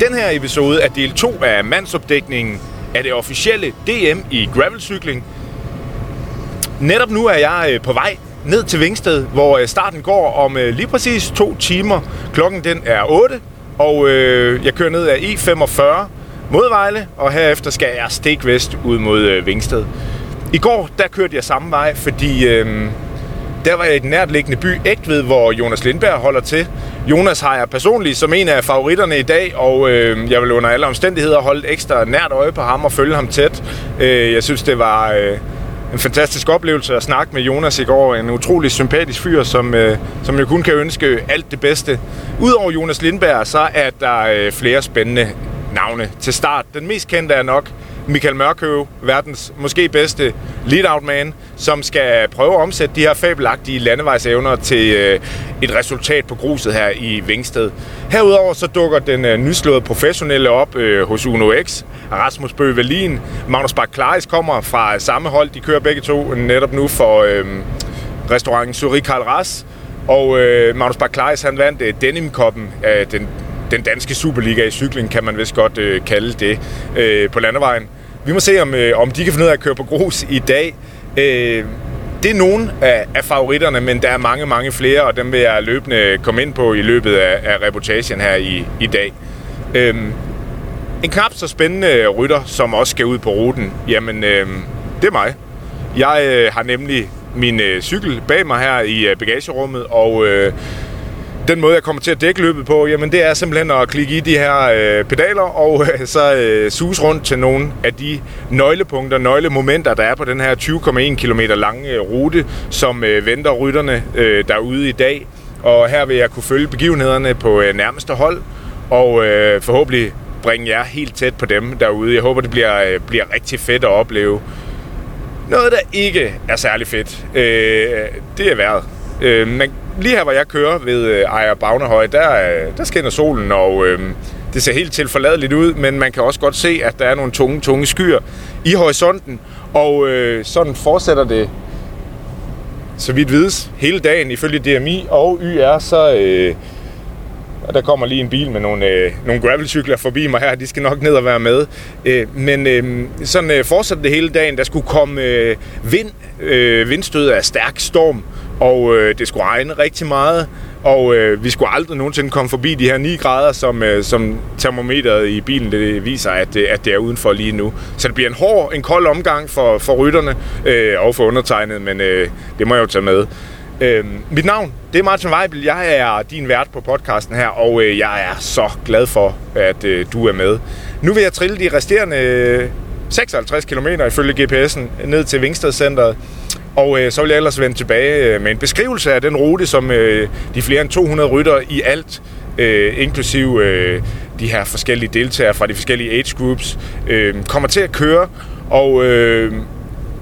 Den her episode er del 2 af mandsopdækningen af det officielle DM i gravelcykling. Netop nu er jeg øh, på vej ned til Vingsted, hvor øh, starten går om øh, lige præcis to timer. Klokken den er 8, og jeg kører ned af E45 mod Vejle, og herefter skal jeg stik vest ud mod Vingsted. I går, der kørte jeg samme vej, fordi øh, der var jeg i den nærtliggende by Ægtved, hvor Jonas Lindberg holder til. Jonas har jeg personligt som en af favoritterne i dag, og øh, jeg vil under alle omstændigheder holde et ekstra nært øje på ham og følge ham tæt. Øh, jeg synes, det var øh, en fantastisk oplevelse at snakke med Jonas i går. En utrolig sympatisk fyr, som, øh, som jeg kun kan ønske alt det bedste. Udover Jonas Lindberg, så er der øh, flere spændende navne til start. Den mest kendte er nok Michael Mørkøv, verdens måske bedste lead-out man, som skal prøve at omsætte de her fabelagtige landevejsevner til øh, et resultat på gruset her i Vingsted. Herudover så dukker den øh, nyslåede professionelle op øh, hos Uno X. Rasmus Bøge Velin, Magnus Bak Klaris kommer fra samme hold. De kører begge to netop nu for øh, restauranten Suri Karl Ras. Og øh, Magnus Bak Klaris, han vandt øh, Denim-koppen, af den den danske Superliga i cykling, kan man vist godt øh, kalde det, øh, på landevejen. Vi må se, om, øh, om de kan finde ud af at køre på grus i dag. Øh, det er nogle af, af favoritterne, men der er mange, mange flere, og dem vil jeg løbende komme ind på i løbet af, af reportagen her i, i dag. Øh, en knap så spændende rytter, som også skal ud på ruten, jamen øh, det er mig. Jeg øh, har nemlig min øh, cykel bag mig her i øh, bagagerummet, og øh, den måde, jeg kommer til at dække løbet på, jamen det er simpelthen at klikke i de her øh, pedaler og øh, så øh, sus rundt til nogle af de nøglepunkter, nøglemomenter, der er på den her 20,1 km lange øh, rute, som øh, venter rytterne øh, derude i dag. Og her vil jeg kunne følge begivenhederne på øh, nærmeste hold, og øh, forhåbentlig bringe jer helt tæt på dem derude. Jeg håber, det bliver, øh, bliver rigtig fedt at opleve. Noget, der ikke er særlig fedt, øh, det er vejret. Øh, men lige her, hvor jeg kører ved øh, Ejer Bagnehøj, der, øh, der skinner solen, og øh, det ser helt tilforladeligt ud, men man kan også godt se, at der er nogle tunge, tunge skyer i horisonten, og øh, sådan fortsætter det så vidt vides hele dagen ifølge DMI og YR, så øh, der kommer lige en bil med nogle, øh, nogle gravelcykler forbi mig her, de skal nok ned og være med. Øh, men øh, sådan øh, fortsætter det hele dagen, der skulle komme øh, vind, øh, vindstød af stærk storm, og øh, det skulle regne rigtig meget, og øh, vi skulle aldrig nogensinde komme forbi de her 9 grader, som, øh, som termometeret i bilen det viser, at, øh, at det er udenfor lige nu. Så det bliver en hård, en kold omgang for, for rytterne øh, og for undertegnet, men øh, det må jeg jo tage med. Øh, mit navn, det er Martin Weibel. Jeg er din vært på podcasten her, og øh, jeg er så glad for, at øh, du er med. Nu vil jeg trille de resterende øh, 56 km ifølge GPS'en ned til Vingsted Centeret. Og øh, så vil jeg ellers vende tilbage øh, med en beskrivelse af den rute, som øh, de flere end 200 rytter i alt, øh, inklusive øh, de her forskellige deltagere fra de forskellige age groups, øh, kommer til at køre. Og øh,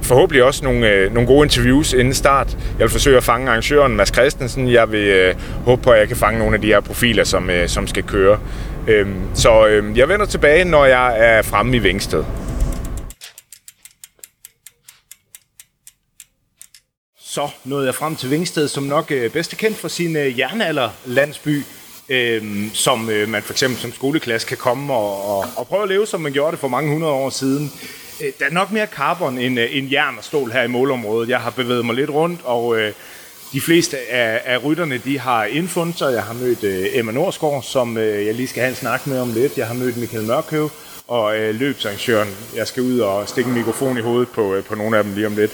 forhåbentlig også nogle, øh, nogle gode interviews inden start. Jeg vil forsøge at fange arrangøren Mads Christensen. Jeg vil øh, håbe på, at jeg kan fange nogle af de her profiler, som, øh, som skal køre. Øh, så øh, jeg vender tilbage, når jeg er fremme i Vingsted. Så nåede jeg frem til Vingsted, som nok øh, bedst er kendt for sin øh, jernalderlandsby, øh, som øh, man for eksempel som skoleklasse kan komme og, og, og prøve at leve, som man gjorde det for mange hundrede år siden. Øh, der er nok mere carbon end, øh, end jern og stål her i målområdet. Jeg har bevæget mig lidt rundt, og øh, de fleste af, af rytterne de har indfundet sig. Jeg har mødt øh, Emma Norsgaard, som øh, jeg lige skal have en snak med om lidt. Jeg har mødt Michael Mørkøv og øh, løbsarrangøren. Jeg skal ud og stikke en mikrofon i hovedet på, øh, på nogle af dem lige om lidt.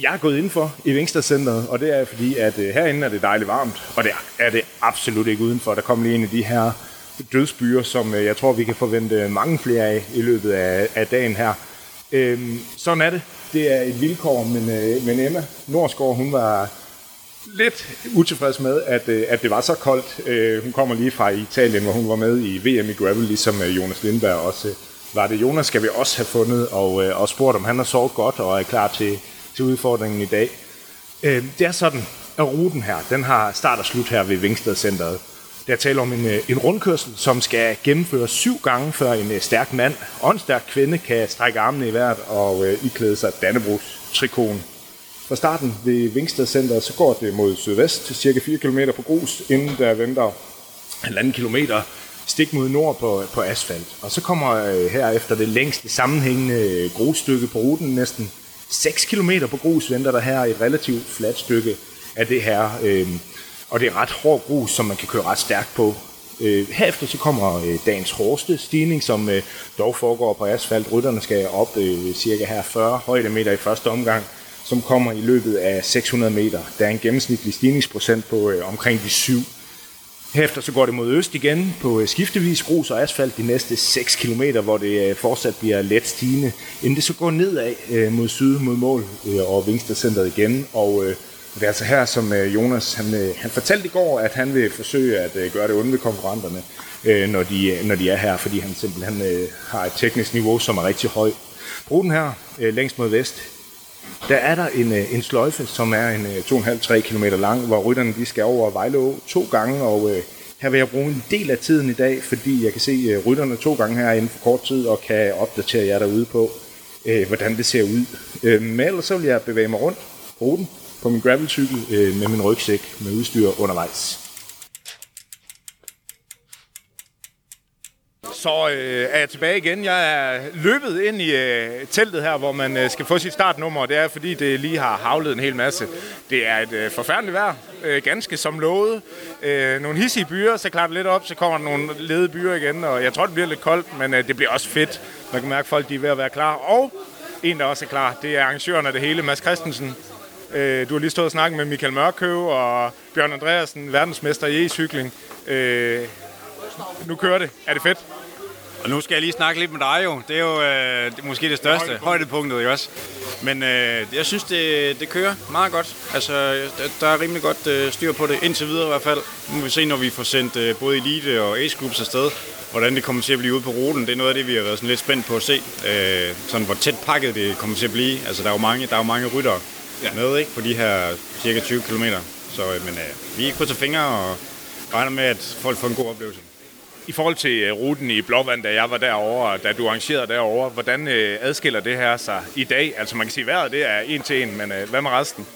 Jeg er gået indenfor i Vingstadcenteret, og det er fordi, at øh, herinde er det dejligt varmt, og det er det absolut ikke udenfor. Der kommer lige en af de her dødsbyer, som øh, jeg tror, vi kan forvente mange flere af i løbet af, af dagen her. Øhm, sådan er det. Det er et vilkår, men, øh, men Emma Norsgaard, hun var lidt utilfreds med, at, øh, at det var så koldt. Øh, hun kommer lige fra Italien, hvor hun var med i VM i gravel, ligesom øh, Jonas Lindberg også øh, var det Jonas, skal vi også have fundet, og, øh, og spurgt, om han har sovet godt og er klar til, til udfordringen i dag. Øh, det er sådan, at ruten her, den har start og slut her ved Vingsted Centeret. Der taler om en, øh, en rundkørsel, som skal gennemføres syv gange, før en øh, stærk mand og en stærk kvinde kan strække armene i vejret og øh, iklæde sig Dannebrogs trikon. Fra starten ved Vingsted Center, så går det mod sydvest, cirka 4 km på grus, inden der venter halvanden kilometer stik mod nord på, på asfalt. Og så kommer øh, her efter det længste sammenhængende øh, grusstykke på ruten, næsten 6 km på grus, venter der her et relativt fladt stykke af det her. Øh, og det er ret hård grus, som man kan køre ret stærkt på. Øh, herefter så kommer øh, dagens hårdeste stigning, som øh, dog foregår på asfalt. Rytterne skal op øh, cirka her 40 højdemeter i første omgang, som kommer i løbet af 600 meter. Der er en gennemsnitlig stigningsprocent på øh, omkring de 7. Herefter så går det mod øst igen på øh, skiftevis grus og asfalt de næste 6 km, hvor det øh, fortsat bliver let stigende, inden det så går nedad øh, mod syd mod mål og Vingstedcenteret igen. Og det er altså her, som Jonas han, han fortalte i går, at han vil forsøge at gøre det onde ved konkurrenterne, når de, når de er her, fordi han simpelthen har et teknisk niveau, som er rigtig højt. Ruten her, længst mod vest, der er der en, øh, en sløjfe, som er en øh, 2,5-3 km lang, hvor rytterne de skal over Vejleå to gange, og øh, her vil jeg bruge en del af tiden i dag, fordi jeg kan se øh, rytterne to gange her inden for kort tid, og kan opdatere jer derude på, øh, hvordan det ser ud. Øh, men ellers så vil jeg bevæge mig rundt på ruten på min gravelcykel øh, med min rygsæk med udstyr undervejs. Så øh, er jeg tilbage igen. Jeg er løbet ind i øh, teltet her, hvor man øh, skal få sit startnummer. Det er, fordi det lige har havlet en hel masse. Det er et øh, forfærdeligt vejr. Øh, ganske som lovet. Øh, nogle hissige byer, så klarer det lidt op. Så kommer der nogle lede byer igen. Og jeg tror, det bliver lidt koldt, men øh, det bliver også fedt. Man kan mærke, at folk de er ved at være klar. Og en, der også er klar, det er arrangøren af det hele, Mads Christensen. Øh, du har lige stået og snakket med Michael Mørkøv og Bjørn Andreasen, verdensmester i e-cykling. Øh, nu kører det. Er det fedt? Og nu skal jeg lige snakke lidt med dig jo. Det er jo øh, det er måske det største højdepunktet, højdepunktet ikke også? Men øh, jeg synes, det, det kører meget godt. Altså, der er rimelig godt øh, styr på det, indtil videre i hvert fald. Nu må vi se, når vi får sendt øh, både Elite og Ace Groups afsted, hvordan det kommer til at blive ude på ruten. Det er noget af det, vi har været sådan lidt spændt på at se. Øh, sådan hvor tæt pakket det kommer til at blive. Altså, der er jo mange, der er jo mange ryttere ja. med ikke? på de her cirka 20 km. Så, øh, men øh, vi krydser fingre og regner med, at folk får en god oplevelse. I forhold til øh, ruten i Blåvand, da jeg var derovre, da du arrangerede derovre, hvordan øh, adskiller det her sig i dag? Altså man kan sige, at vejret det er en til en, men øh, hvad med resten?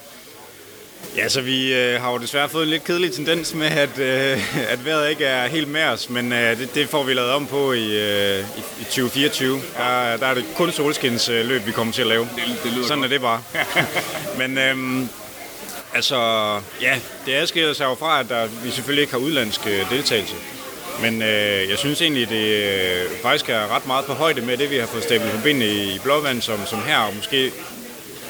Ja, så vi øh, har jo desværre fået en lidt kedelig tendens med, at, øh, at vejret ikke er helt med os, men øh, det, det får vi lavet om på i, øh, i, i 2024. Der, der er det kun solskinsløb, vi kommer til at lave. Det, det lyder Sådan godt. er det bare. men øh, altså, ja, det adskiller sig jo fra, at der, vi selvfølgelig ikke har udlandsk deltagelse. Men øh, jeg synes egentlig, det øh, faktisk er ret meget på højde med det, vi har fået stablet forbindet i, i Blåvand, som, som her, og måske,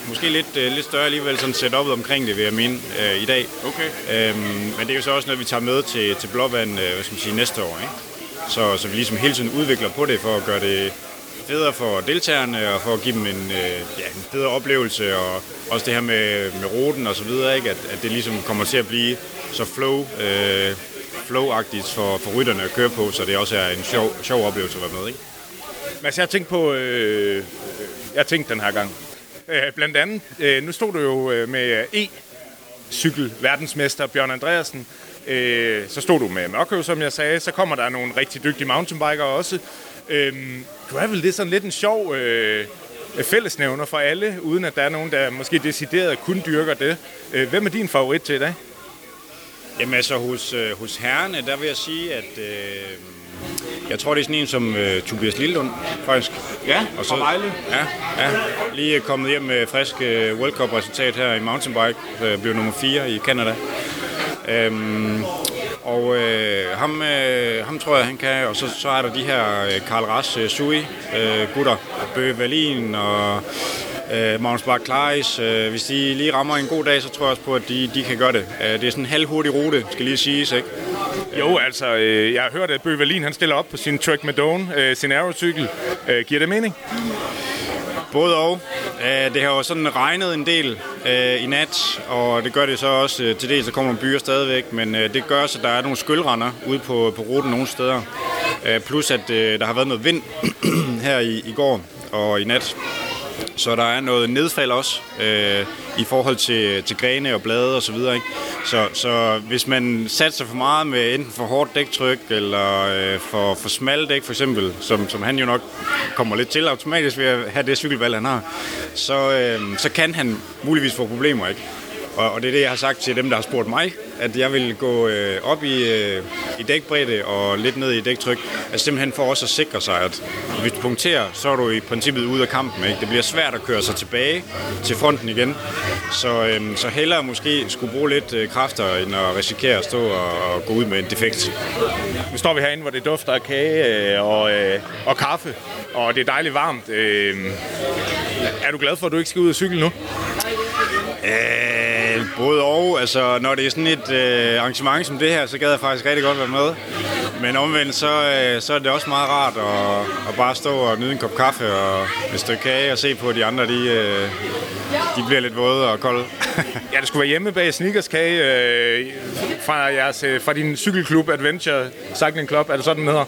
måske lidt, øh, lidt større alligevel sådan setupet omkring det, vil jeg mene, øh, i dag. Okay. Øhm, men det er jo så også noget, vi tager med til, til Blåvand øh, hvad skal man sige, næste år. Ikke? Så, så vi ligesom hele tiden udvikler på det for at gøre det federe for deltagerne og for at give dem en, øh, ja, en federe oplevelse og også det her med, med ruten og så videre, ikke? At, at det ligesom kommer til at blive så flow øh, flowagtigt for, for rytterne at køre på, så det også er en sjov, sjov oplevelse at være med. i. Mads, jeg har tænkt på, øh, øh, jeg har tænkt den her gang. Øh, blandt andet, øh, nu stod du jo øh, med e-cykel verdensmester Bjørn Andreasen. Øh, så stod du med Mørkøv, som jeg sagde. Så kommer der nogle rigtig dygtige mountainbikere også. Øh, vel det er sådan lidt en sjov øh, fællesnævner for alle, uden at der er nogen, der måske decideret kun dyrker det. Øh, hvem er din favorit til i dag? Jamen altså hos, øh, hos herrene, der vil jeg sige, at øh, jeg tror, det er sådan en som øh, Tobias Lillund, faktisk. Ja, og så, Vejle. Ja, ja, lige kommet hjem med frisk øh, World Cup resultat her i mountainbike, øh, blev nummer 4 i Canada. Øhm, og øh, ham, øh, ham tror jeg, han kan. Og så, så er der de her øh, Karl Ras, øh, Sui, øh, gutter, Bøge Valin og øh, Magnus Bak Klaris. Øh, hvis de lige rammer en god dag, så tror jeg også på, at de, de kan gøre det. Øh, det er sådan en halvhurtig rute, skal lige siges, ikke? Jo, altså, øh, jeg har hørt, at Bøge Valin, han stiller op på sin Trek Madone, øh, sin aerocykel. Øh, giver det mening? Både og. Øh, det har jo sådan regnet en del øh, i nat, og det gør det så også øh, til dels, der kommer nogle byer stadigvæk, men det gør så, at der er nogle skyldrender ude på, på ruten nogle steder. Øh, plus at øh, der har været noget vind her i, i går og i nat. Så der er noget nedfald også øh, i forhold til, til grene og blade og så videre. Ikke? Så, så hvis man satser for meget med enten for hårdt dæktryk eller øh, for, for smalle dæk for eksempel, som, som han jo nok kommer lidt til automatisk ved at have det cykelvalg, han har, så, øh, så kan han muligvis få problemer. Ikke? Og, og det er det, jeg har sagt til dem, der har spurgt mig, at jeg vil gå øh, op i, øh, i dækbredde og lidt ned i dæktryk. Altså simpelthen for også at sikre sig, at hvis du punkterer, så er du i princippet ude af kampen. Ikke? Det bliver svært at køre sig tilbage til fronten igen. Så, øh, så hellere måske skulle bruge lidt øh, kræfter, end at risikere at stå og, og gå ud med en defekt. Nu står vi herinde, hvor det dufter af kage øh, og, øh, og kaffe, og det er dejligt varmt. Øh, er du glad for, at du ikke skal ud og cykle nu? Øh, både og. Altså, når det er sådan et øh, arrangement som det her, så gad jeg faktisk rigtig godt være med. Men omvendt, så, øh, så er det også meget rart at, at bare stå og nyde en kop kaffe og et stykke kage og se på, at de andre de, øh, de bliver lidt våde og kolde. ja, det skulle være hjemme bag sneakerskage. Øh, fra, jeres, øh, fra din cykelklub Adventure Cycling Club. Er det sådan, den hedder?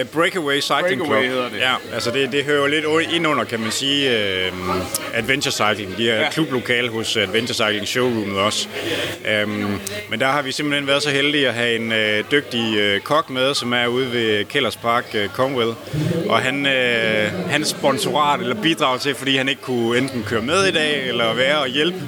Uh, Breakaway Cycling Breakaway Club. hedder det. Ja, altså det, det hører jo lidt ind under, kan man sige, uh, Adventure Cycling. De er ja. klublokale hos Adventure Cycling Showroomet også. Um, men der har vi simpelthen været så heldige at have en uh, dygtig uh, kok med, som er ude ved Kellers Park, uh, Comwell. Og han, uh, hans sponsorat eller bidrag til, fordi han ikke kunne enten køre med i dag eller være og hjælpe,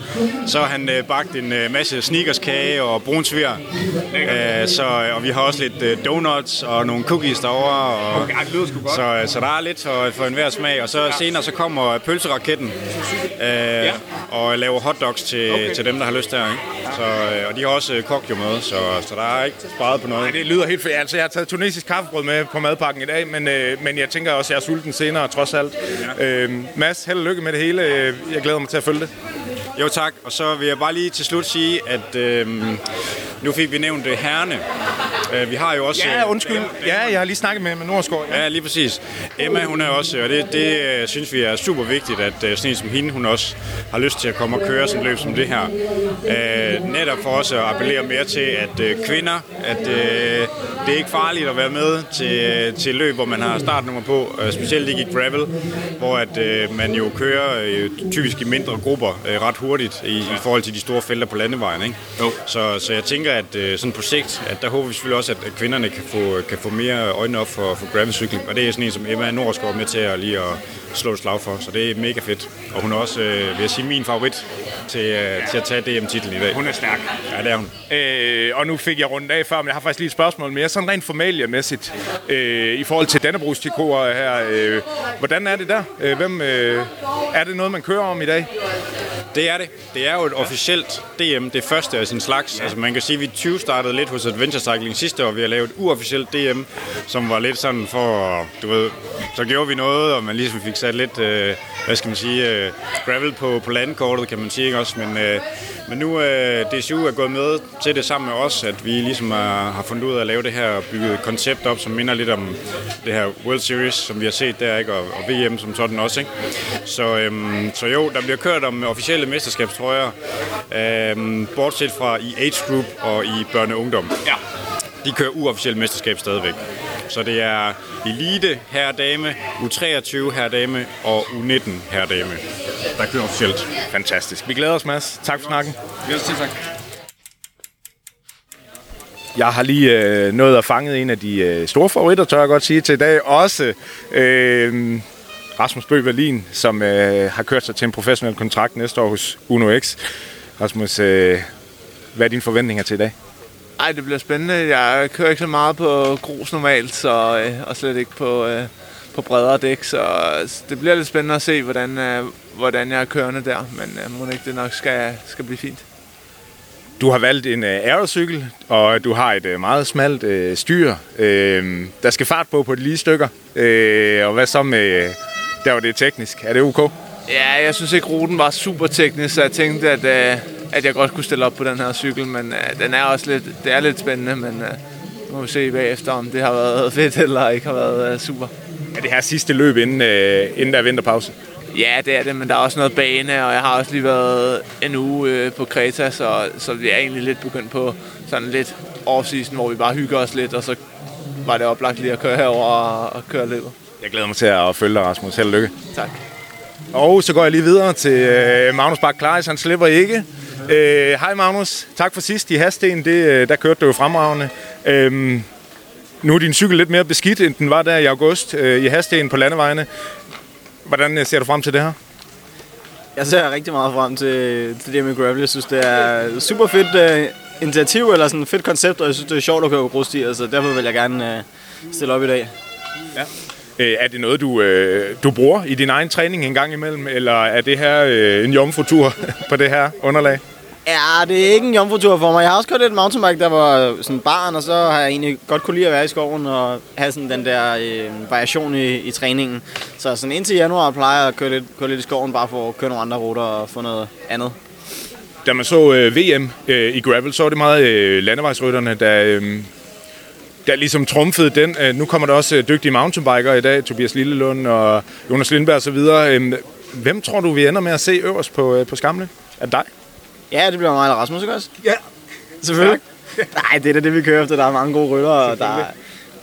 så har han uh, bagt en uh, masse sneakerskage og brunsvir. Uh, så, og vi har også lidt uh, donuts og nogle cookies derovre. Og, Okay, det lyder sgu godt. så, så der er lidt for, for enhver smag. Og så ja. senere så kommer pølseraketten øh, ja. og laver hotdogs til, okay. til dem, der har lyst der. Ikke? Så, øh, og de har også øh, kok jo med, så, så der er ikke sparet på noget. Nej, det lyder helt fedt. Altså, jeg har taget tunesisk kaffebrød med på madpakken i dag, men, øh, men jeg tænker også, at jeg er sulten senere, trods alt. Ja. Øh, Mads, held og lykke med det hele. Jeg glæder mig til at følge det. Jo tak, og så vil jeg bare lige til slut sige, at øh, nu fik vi nævnt øh, herrene. Øh, vi har jo også... Ja, undskyld. Ja, jeg har lige snakket med, med Nordsgaard. Ja. ja, lige præcis. Emma, hun er også, og det, det øh, synes vi er super vigtigt, at øh, sådan en som hende, hun også har lyst til at komme og køre sådan et løb som det her. Øh, netop for os at appellere mere til, at øh, kvinder, at øh, det er ikke farligt at være med til, til løb, hvor man har startnummer på, øh, specielt ikke i gravel, hvor at øh, man jo kører øh, typisk i mindre grupper øh, ret hurtigt i, i forhold til de store felter på landevejen. Ikke? Jo. Så, så jeg tænker, at øh, sådan på sigt, at der håber vi selvfølgelig også, at, at kvinderne kan få, kan få mere øjnene op for, for gravelcykling. Og det er sådan en, som Emma Nordsgaard med til at lige at slå et slag for. Så det er mega fedt. Og hun er også, øh, vil jeg sige, min favorit til, øh, til at tage DM-titlen i dag. Hun er stærk. Ja, det er hun. Øh, og nu fik jeg rundt af før, men jeg har faktisk lige et spørgsmål mere. Sådan rent formaliemæssigt, øh, i forhold til Dannebrogs her. Øh, hvordan er det der? Øh, hvem, øh, er det noget, man kører om i dag? Det er det. Det er jo et officielt DM, det første af sin slags. Ja. Altså man kan sige, at vi 20 startede lidt hos Adventure Cycling sidste år. Vi har lavet et uofficielt DM, som var lidt sådan for, du ved, så gjorde vi noget, og man ligesom fik sat lidt, øh, hvad skal man sige, øh, gravel på, på landkortet, kan man sige ikke også. Men, øh, men nu øh, DCU er gået med til det sammen med os, at vi ligesom er, har fundet ud af at lave det her og bygget et koncept op, som minder lidt om det her World Series, som vi har set der, ikke? Og, og VM som sådan også. Ikke? Så, øhm, så jo, der bliver kørt om officielle mesterskabstrøjer, øhm, bortset fra i age group og i børne- og ungdom. Ja. De kører uofficielt mesterskab stadigvæk. Så det er elite herredame, U23 herredame og U19 herredame. Der kører officielt. Fantastisk. Vi glæder os, Mads. Tak for snakken. Vi også tak. Jeg har lige øh, nået at fange en af de øh, store favoritter, tør jeg godt sige, til i dag. Også øh, Rasmus Bøh Berlin, som øh, har kørt sig til en professionel kontrakt næste år hos Uno X. Rasmus, øh, hvad er dine forventninger til i dag? Ej, det bliver spændende. Jeg kører ikke så meget på grus normalt, så, øh, og slet ikke på, øh, på bredere dæk, så det bliver lidt spændende at se, hvordan, øh, hvordan jeg er kørende der, men øh, må ikke det nok skal, skal blive fint. Du har valgt en øh, aerocykel, og du har et øh, meget smalt øh, styr. Øh, der skal fart på på de lige stykker. Øh, og hvad så med, der var det teknisk? Er det ok? Ja, jeg synes ikke, ruten var super teknisk, så jeg tænkte, at, øh, at jeg godt kunne stille op på den her cykel, men øh, den er også lidt, det er lidt spændende, men øh, nu må vi se bagefter, om det har været fedt eller ikke har været øh, super. Er det her sidste løb, inden, øh, inden der er vinterpause? Ja, det er det, men der er også noget bane, og jeg har også lige været en uge øh, på Kreta, så, så vi er egentlig lidt begyndt på sådan lidt off-season, hvor vi bare hygger os lidt, og så var det oplagt lige at køre herover og, og køre løbet. Jeg glæder mig til at følge dig, Rasmus. Held og lykke. Tak. Og så går jeg lige videre til øh, Magnus Bak Klaris. Han slipper ikke. Øh, hej Magnus. Tak for sidst i Hasten. Det, øh, der kørte du jo fremragende. Øh, nu er din cykel lidt mere beskidt, end den var der i august øh, i Hasten på landevejene. Hvordan øh, ser du frem til det her? Jeg ser rigtig meget frem til, til det med gravel. Jeg synes, det er super fedt uh, initiativ, eller sådan et fedt koncept, og jeg synes, det er sjovt at køre på grusstier, så derfor vil jeg gerne uh, stille op i dag. Ja. Øh, er det noget, du, øh, du bruger i din egen træning en gang imellem, eller er det her øh, en jomfrutur på det her underlag? Ja, det er ikke en jomfrutur for mig. Jeg har også kørt lidt mountainbike, der var sådan barn, og så har jeg egentlig godt kunne lide at være i skoven og have sådan den der øh, variation i, i træningen. Så sådan indtil januar plejer jeg at køre lidt, køre lidt i skoven, bare for at køre nogle andre ruter og få noget andet. Da man så øh, VM øh, i gravel, så var det meget øh, landevejsrytterne, der, øh, der ligesom trumfede den. Øh, nu kommer der også øh, dygtige mountainbikere i dag, Tobias Lillelund og Jonas Lindberg osv. Øh, hvem tror du, vi ender med at se øverst på, øh, på skamle? Er det dig? Ja, det bliver mig eller Rasmus, ikke også? Ja. Selvfølgelig. Nej, det er da det, vi kører efter. Der er mange gode rytter, og der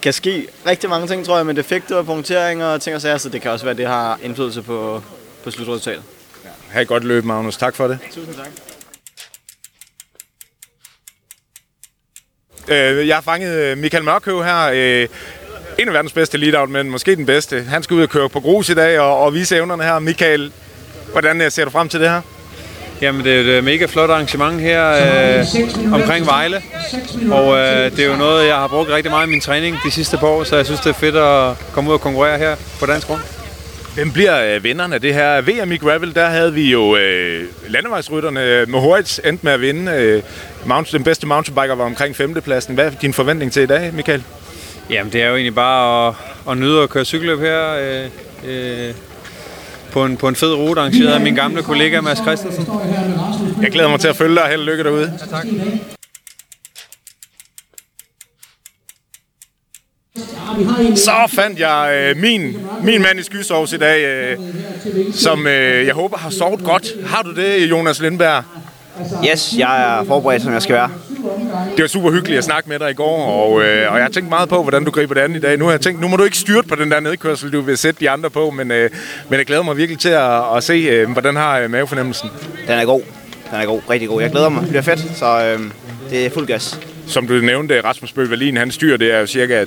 kan ske rigtig mange ting, tror jeg, med defekter og punkteringer og ting og sager, så det kan også være, at det har indflydelse på, på slutresultatet. Ja. Ha' et godt løb, Magnus. Tak for det. Tusind tak. Øh, jeg har fanget Michael Mørkøv her. Øh, en af verdens bedste lead men måske den bedste. Han skal ud og køre på grus i dag og, og vise evnerne her. Michael, hvordan øh, ser du frem til det her? Jamen, det er et mega flot arrangement her øh, omkring Vejle. Og øh, det er jo noget, jeg har brugt rigtig meget i min træning de sidste par år, så jeg synes, det er fedt at komme ud og konkurrere her på dansk grund. Hvem bliver øh, vinderne af det her VM i Gravel? Der havde vi jo øh, landevejsrytterne. Mohoritz endte med at vinde. Øh, mount, den bedste mountainbiker var omkring femtepladsen. Hvad er din forventning til i dag, Michael? Jamen, det er jo egentlig bare at, at nyde at køre cykelløb her. Øh, øh, på en, på en fed rute, arrangeret af min gamle kollega Mads Christensen. Jeg glæder mig til at følge dig. Held og lykke derude. Ja, tak. Så fandt jeg øh, min, min mand i skysovs i dag, øh, som øh, jeg håber har sovet godt. Har du det, Jonas Lindberg? Yes, jeg er forberedt, som jeg skal være. Det var super hyggeligt at snakke med dig i går, og, øh, og jeg har tænkt meget på, hvordan du griber det an i dag. Nu har jeg tænkt, nu må du ikke styrte på den der nedkørsel, du vil sætte de andre på, men, øh, men jeg glæder mig virkelig til at, at se, øh, hvordan har øh, mavefornemmelsen. Den er god. Den er god. Rigtig god. Jeg glæder mig. Det bliver fedt, så øh, det er fuld gas. Som du nævnte, Rasmus Bøhl Wallin, han styr, det er cirka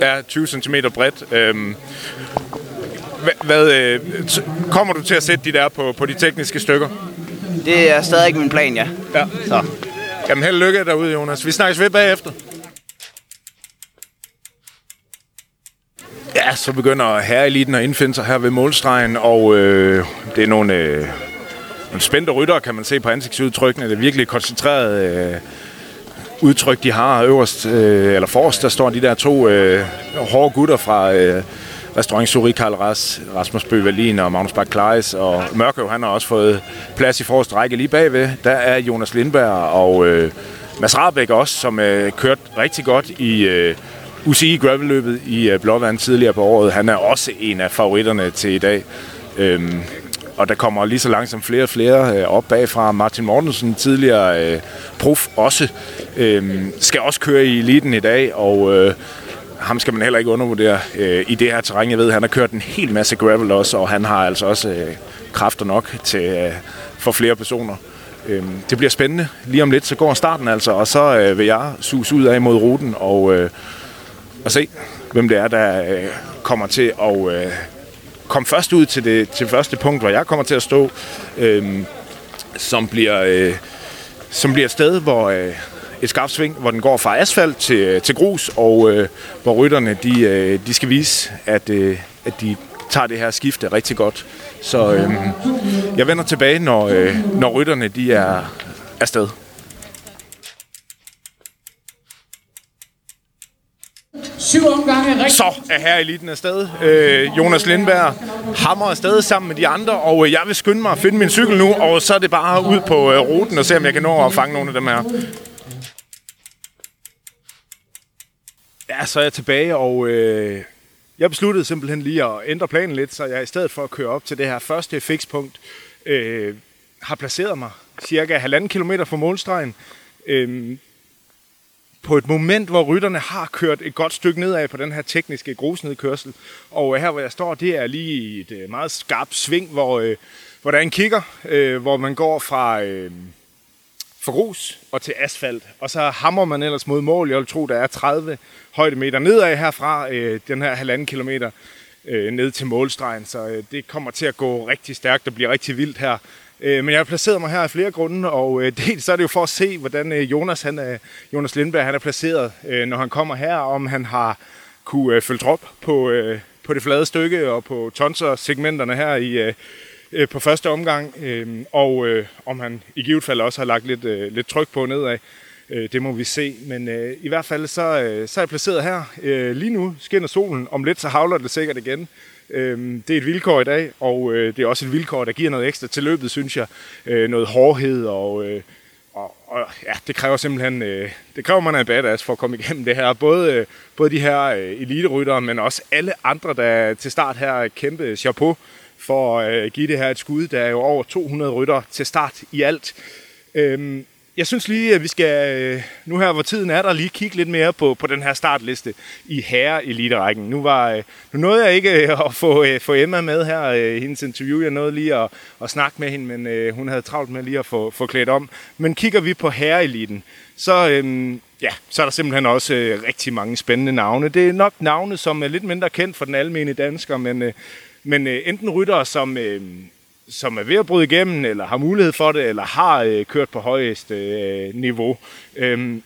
er 20 cm bredt. Øhm, hvad, øh, kommer du til at sætte de der på, på de tekniske stykker? Det er stadig ikke min plan, ja. Ja. Så. Jamen held og lykke derude, Jonas. Vi snakkes ved bagefter. Ja, så begynder herreeliten at indfinde sig her ved målstregen, og øh, det er nogle, øh, nogle spændte ryttere, kan man se på ansigtsudtrykkene. Det er virkelig koncentreret øh, udtryk, de har øverst, øh, eller forrest, der står de der to øh, hårde gutter fra øh, Restaurant Suri Karl Ras, Rasmus Bøh og Magnus Bak Kleis, og Mørkøv, han har også fået plads i forrest række lige bagved. Der er Jonas Lindberg og øh, Mads Rabeck også, som øh, kørt rigtig godt i øh, UCI Gravel-løbet i øh, Blåvand tidligere på året. Han er også en af favoritterne til i dag. Øhm, og der kommer lige så langsomt flere og flere øh, op bagfra. Martin Mortensen, tidligere øh, prof også, øh, skal også køre i eliten i dag, og øh, ham skal man heller ikke undervurdere øh, i det her terræn. Jeg ved, han har kørt en hel masse gravel også, og han har altså også øh, kræfter nok til øh, for flere personer. Øh, det bliver spændende. Lige om lidt, så går starten altså, og så øh, vil jeg sus ud af mod ruten og, øh, og se, hvem det er, der øh, kommer til at øh, komme først ud til det til første punkt, hvor jeg kommer til at stå, øh, som bliver... Øh, som bliver et sted, hvor øh, et skarpt sving, hvor den går fra asfalt til, til grus, og øh, hvor rytterne de, øh, de skal vise, at, øh, at de tager det her skifte rigtig godt. Så øh, jeg vender tilbage, når, øh, når rytterne de er afsted. Syv omgange rigtig. Så er her eliten afsted. Øh, Jonas Lindberg hammer afsted sammen med de andre, og øh, jeg vil skynde mig at finde min cykel nu, og så er det bare ud på øh, ruten og se, om jeg kan nå at fange nogle af dem her. Ja, så er jeg tilbage, og øh, jeg besluttede simpelthen lige at ændre planen lidt, så jeg i stedet for at køre op til det her første fikspunkt, øh, har placeret mig cirka halvanden kilometer fra målstregen. Øh, på et moment, hvor rytterne har kørt et godt stykke nedad på den her tekniske grusnedkørsel. Og her, hvor jeg står, det er lige et øh, meget skarpt sving, hvor, øh, hvor der er en kigger, øh, hvor man går fra, øh, for grus og til asfalt. Og så hammer man ellers mod mål. Jeg vil tro, der er 30 højdemeter nedad herfra, øh, den her halvanden kilometer øh, ned til målstregen. Så øh, det kommer til at gå rigtig stærkt og blive rigtig vildt her. Øh, men jeg har placeret mig her af flere grunde, og øh, dels så er det jo for at se, hvordan øh, Jonas, han er, Jonas Lindberg han er placeret, øh, når han kommer her, om han har kunne øh, følge trop på, øh, på det flade stykke og på tonser-segmenterne her i, øh, øh, på første omgang, øh, og øh, om han i givet fald også har lagt lidt, øh, lidt tryk på nedad. Øh, det må vi se, men øh, i hvert fald så, øh, så er jeg placeret her. Øh, lige nu skinner solen, om lidt så havler det sikkert igen. Øh, det er et vilkår i dag, og øh, det er også et vilkår, der giver noget ekstra til løbet, synes jeg. Øh, noget hårdhed, og, øh, og, og ja, det kræver simpelthen, øh, det kræver man en badass for at komme igennem det her. Både, øh, både de her øh, eliteryttere, men også alle andre, der til start her kæmpe chapeau for at øh, give det her et skud. Der er jo over 200 rytter til start i alt. Øhm, jeg synes lige, at vi skal, øh, nu her hvor tiden er der, lige kigge lidt mere på, på den her startliste i herre-eliterækken. Nu, var, øh, nu nåede jeg ikke at få, få Emma med her, i hendes interview. Jeg nåede lige at, at snakke med hende, men hun havde travlt med lige at få, få klædt om. Men kigger vi på herre-eliten, så, øhm, ja, så er der simpelthen også øh, rigtig mange spændende navne. Det er nok navne, som er lidt mindre kendt for den almindelige dansker, men, øh, men øh, enten ryttere, som, øh, som er ved at bryde igennem, eller har mulighed for det, eller har øh, kørt på højeste øh, niveau. Øh,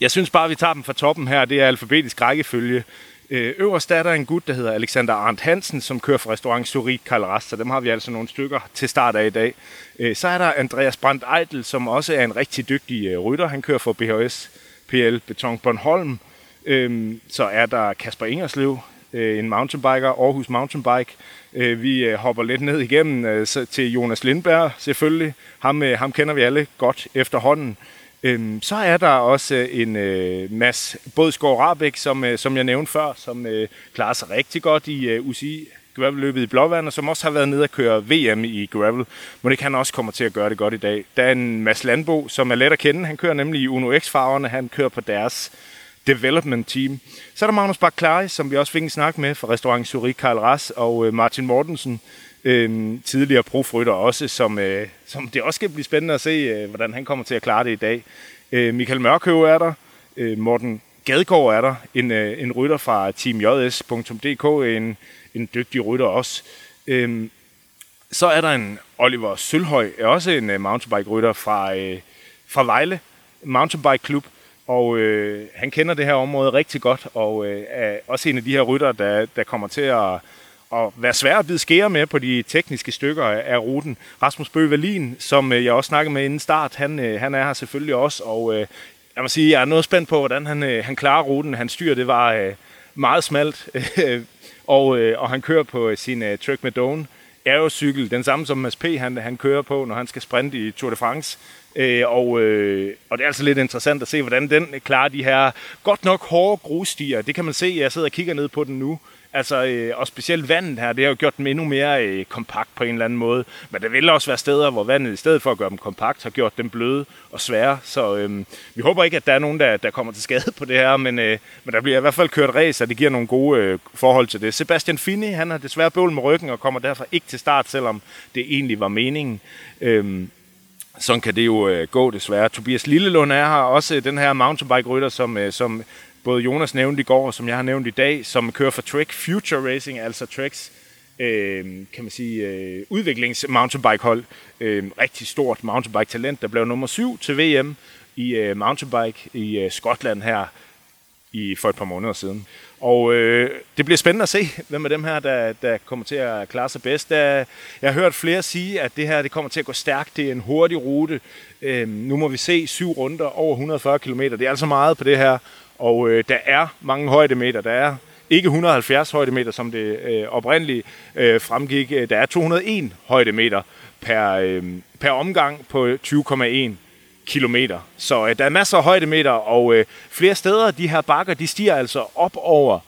jeg synes bare, at vi tager dem fra toppen her. Det er alfabetisk rækkefølge. Øh, øverst er der en gut, der hedder Alexander Arndt Hansen, som kører for restaurant Suri Karl så dem har vi altså nogle stykker til start af i dag. Øh, så er der Andreas Brandt Eitel, som også er en rigtig dygtig øh, rytter. Han kører for BHS PL Beton Bornholm. Øh, så er der Kasper Ingerslev, øh, en mountainbiker, Aarhus Mountainbike. Øh, vi øh, hopper lidt ned igennem øh, til Jonas Lindberg selvfølgelig. Ham, øh, ham kender vi alle godt efterhånden. Øh, så er der også øh, en øh, masse Bådsgaard Rabeck, som, som jeg nævnte før, som klarer sig rigtig godt i UCI gravel-løbet i Blåvand, og som også har været nede og køre VM i gravel. Men det kan også kommer til at gøre det godt i dag. Der er en Mads Landbo, som er let at kende. Han kører nemlig i Uno X-farverne. Han kører på deres development team. Så er der Magnus Baklari, som vi også fik en snak med fra restaurant Zurich Karl Ras, og øh, Martin Mortensen, øh, tidligere profrytter også, som, øh, som det også skal blive spændende at se, øh, hvordan han kommer til at klare det i dag. Øh, Michael Mørkøv er der, øh, Morten Gadgaard er der, en, øh, en rytter fra teamjs.dk, en, en dygtig rytter også. Øh, så er der en Oliver Sølhøj, også en øh, mountainbike-rytter fra, øh, fra Vejle Mountainbike Club, og øh, han kender det her område rigtig godt, og øh, er også en af de her rytter, der, der kommer til at, at være svær at bide skære med på de tekniske stykker af, ruten. Rasmus Bøge som øh, jeg også snakkede med inden start, han, øh, han er her selvfølgelig også, og øh, jeg må sige, jeg er noget spændt på, hvordan han, øh, han klarer ruten. Han styr, det var øh, meget smalt, øh, og, øh, og han kører på øh, sin øh, Trek Madone aerocykel, den samme som Mads P. Han, han kører på, når han skal sprinte i Tour de France. Øh, og, øh, og det er altså lidt interessant at se, hvordan den klarer de her godt nok hårde grusstier. Det kan man se, jeg sidder og kigger ned på den nu. Altså, øh, og specielt vandet her, det har jo gjort dem endnu mere øh, kompakt på en eller anden måde. Men der vil også være steder, hvor vandet i stedet for at gøre dem kompakt, har gjort dem bløde og svære. Så øh, vi håber ikke, at der er nogen, der, der kommer til skade på det her, men, øh, men der bliver i hvert fald kørt race, og det giver nogle gode øh, forhold til det. Sebastian Fini, han har desværre bøvl med ryggen og kommer derfor ikke til start, selvom det egentlig var meningen. Øh, sådan kan det jo øh, gå desværre. Tobias Lillelund er her, også øh, den her mountainbike-rytter, som, øh, som både Jonas nævnte i går, og som jeg har nævnt i dag, som kører for Trek Future Racing, altså Treks øh, kan man sige, øh, udviklings mountainbike hold. Øh, rigtig stort mountainbike talent, der blev nummer syv til VM i øh, mountainbike i øh, Skotland her i for et par måneder siden. Og øh, det bliver spændende at se, hvem af dem her, der, der kommer til at klare sig bedst. Der, jeg har hørt flere sige, at det her det kommer til at gå stærkt. Det er en hurtig rute. Øh, nu må vi se syv runder over 140 km. Det er altså meget på det her. Og øh, der er mange højdemeter. Der er ikke 170 højdemeter, som det øh, oprindeligt øh, fremgik. Der er 201 højdemeter per, øh, per omgang på 20,1 kilometer. Så øh, der er masser af højdemeter, og øh, flere steder, de her bakker, de stiger altså op over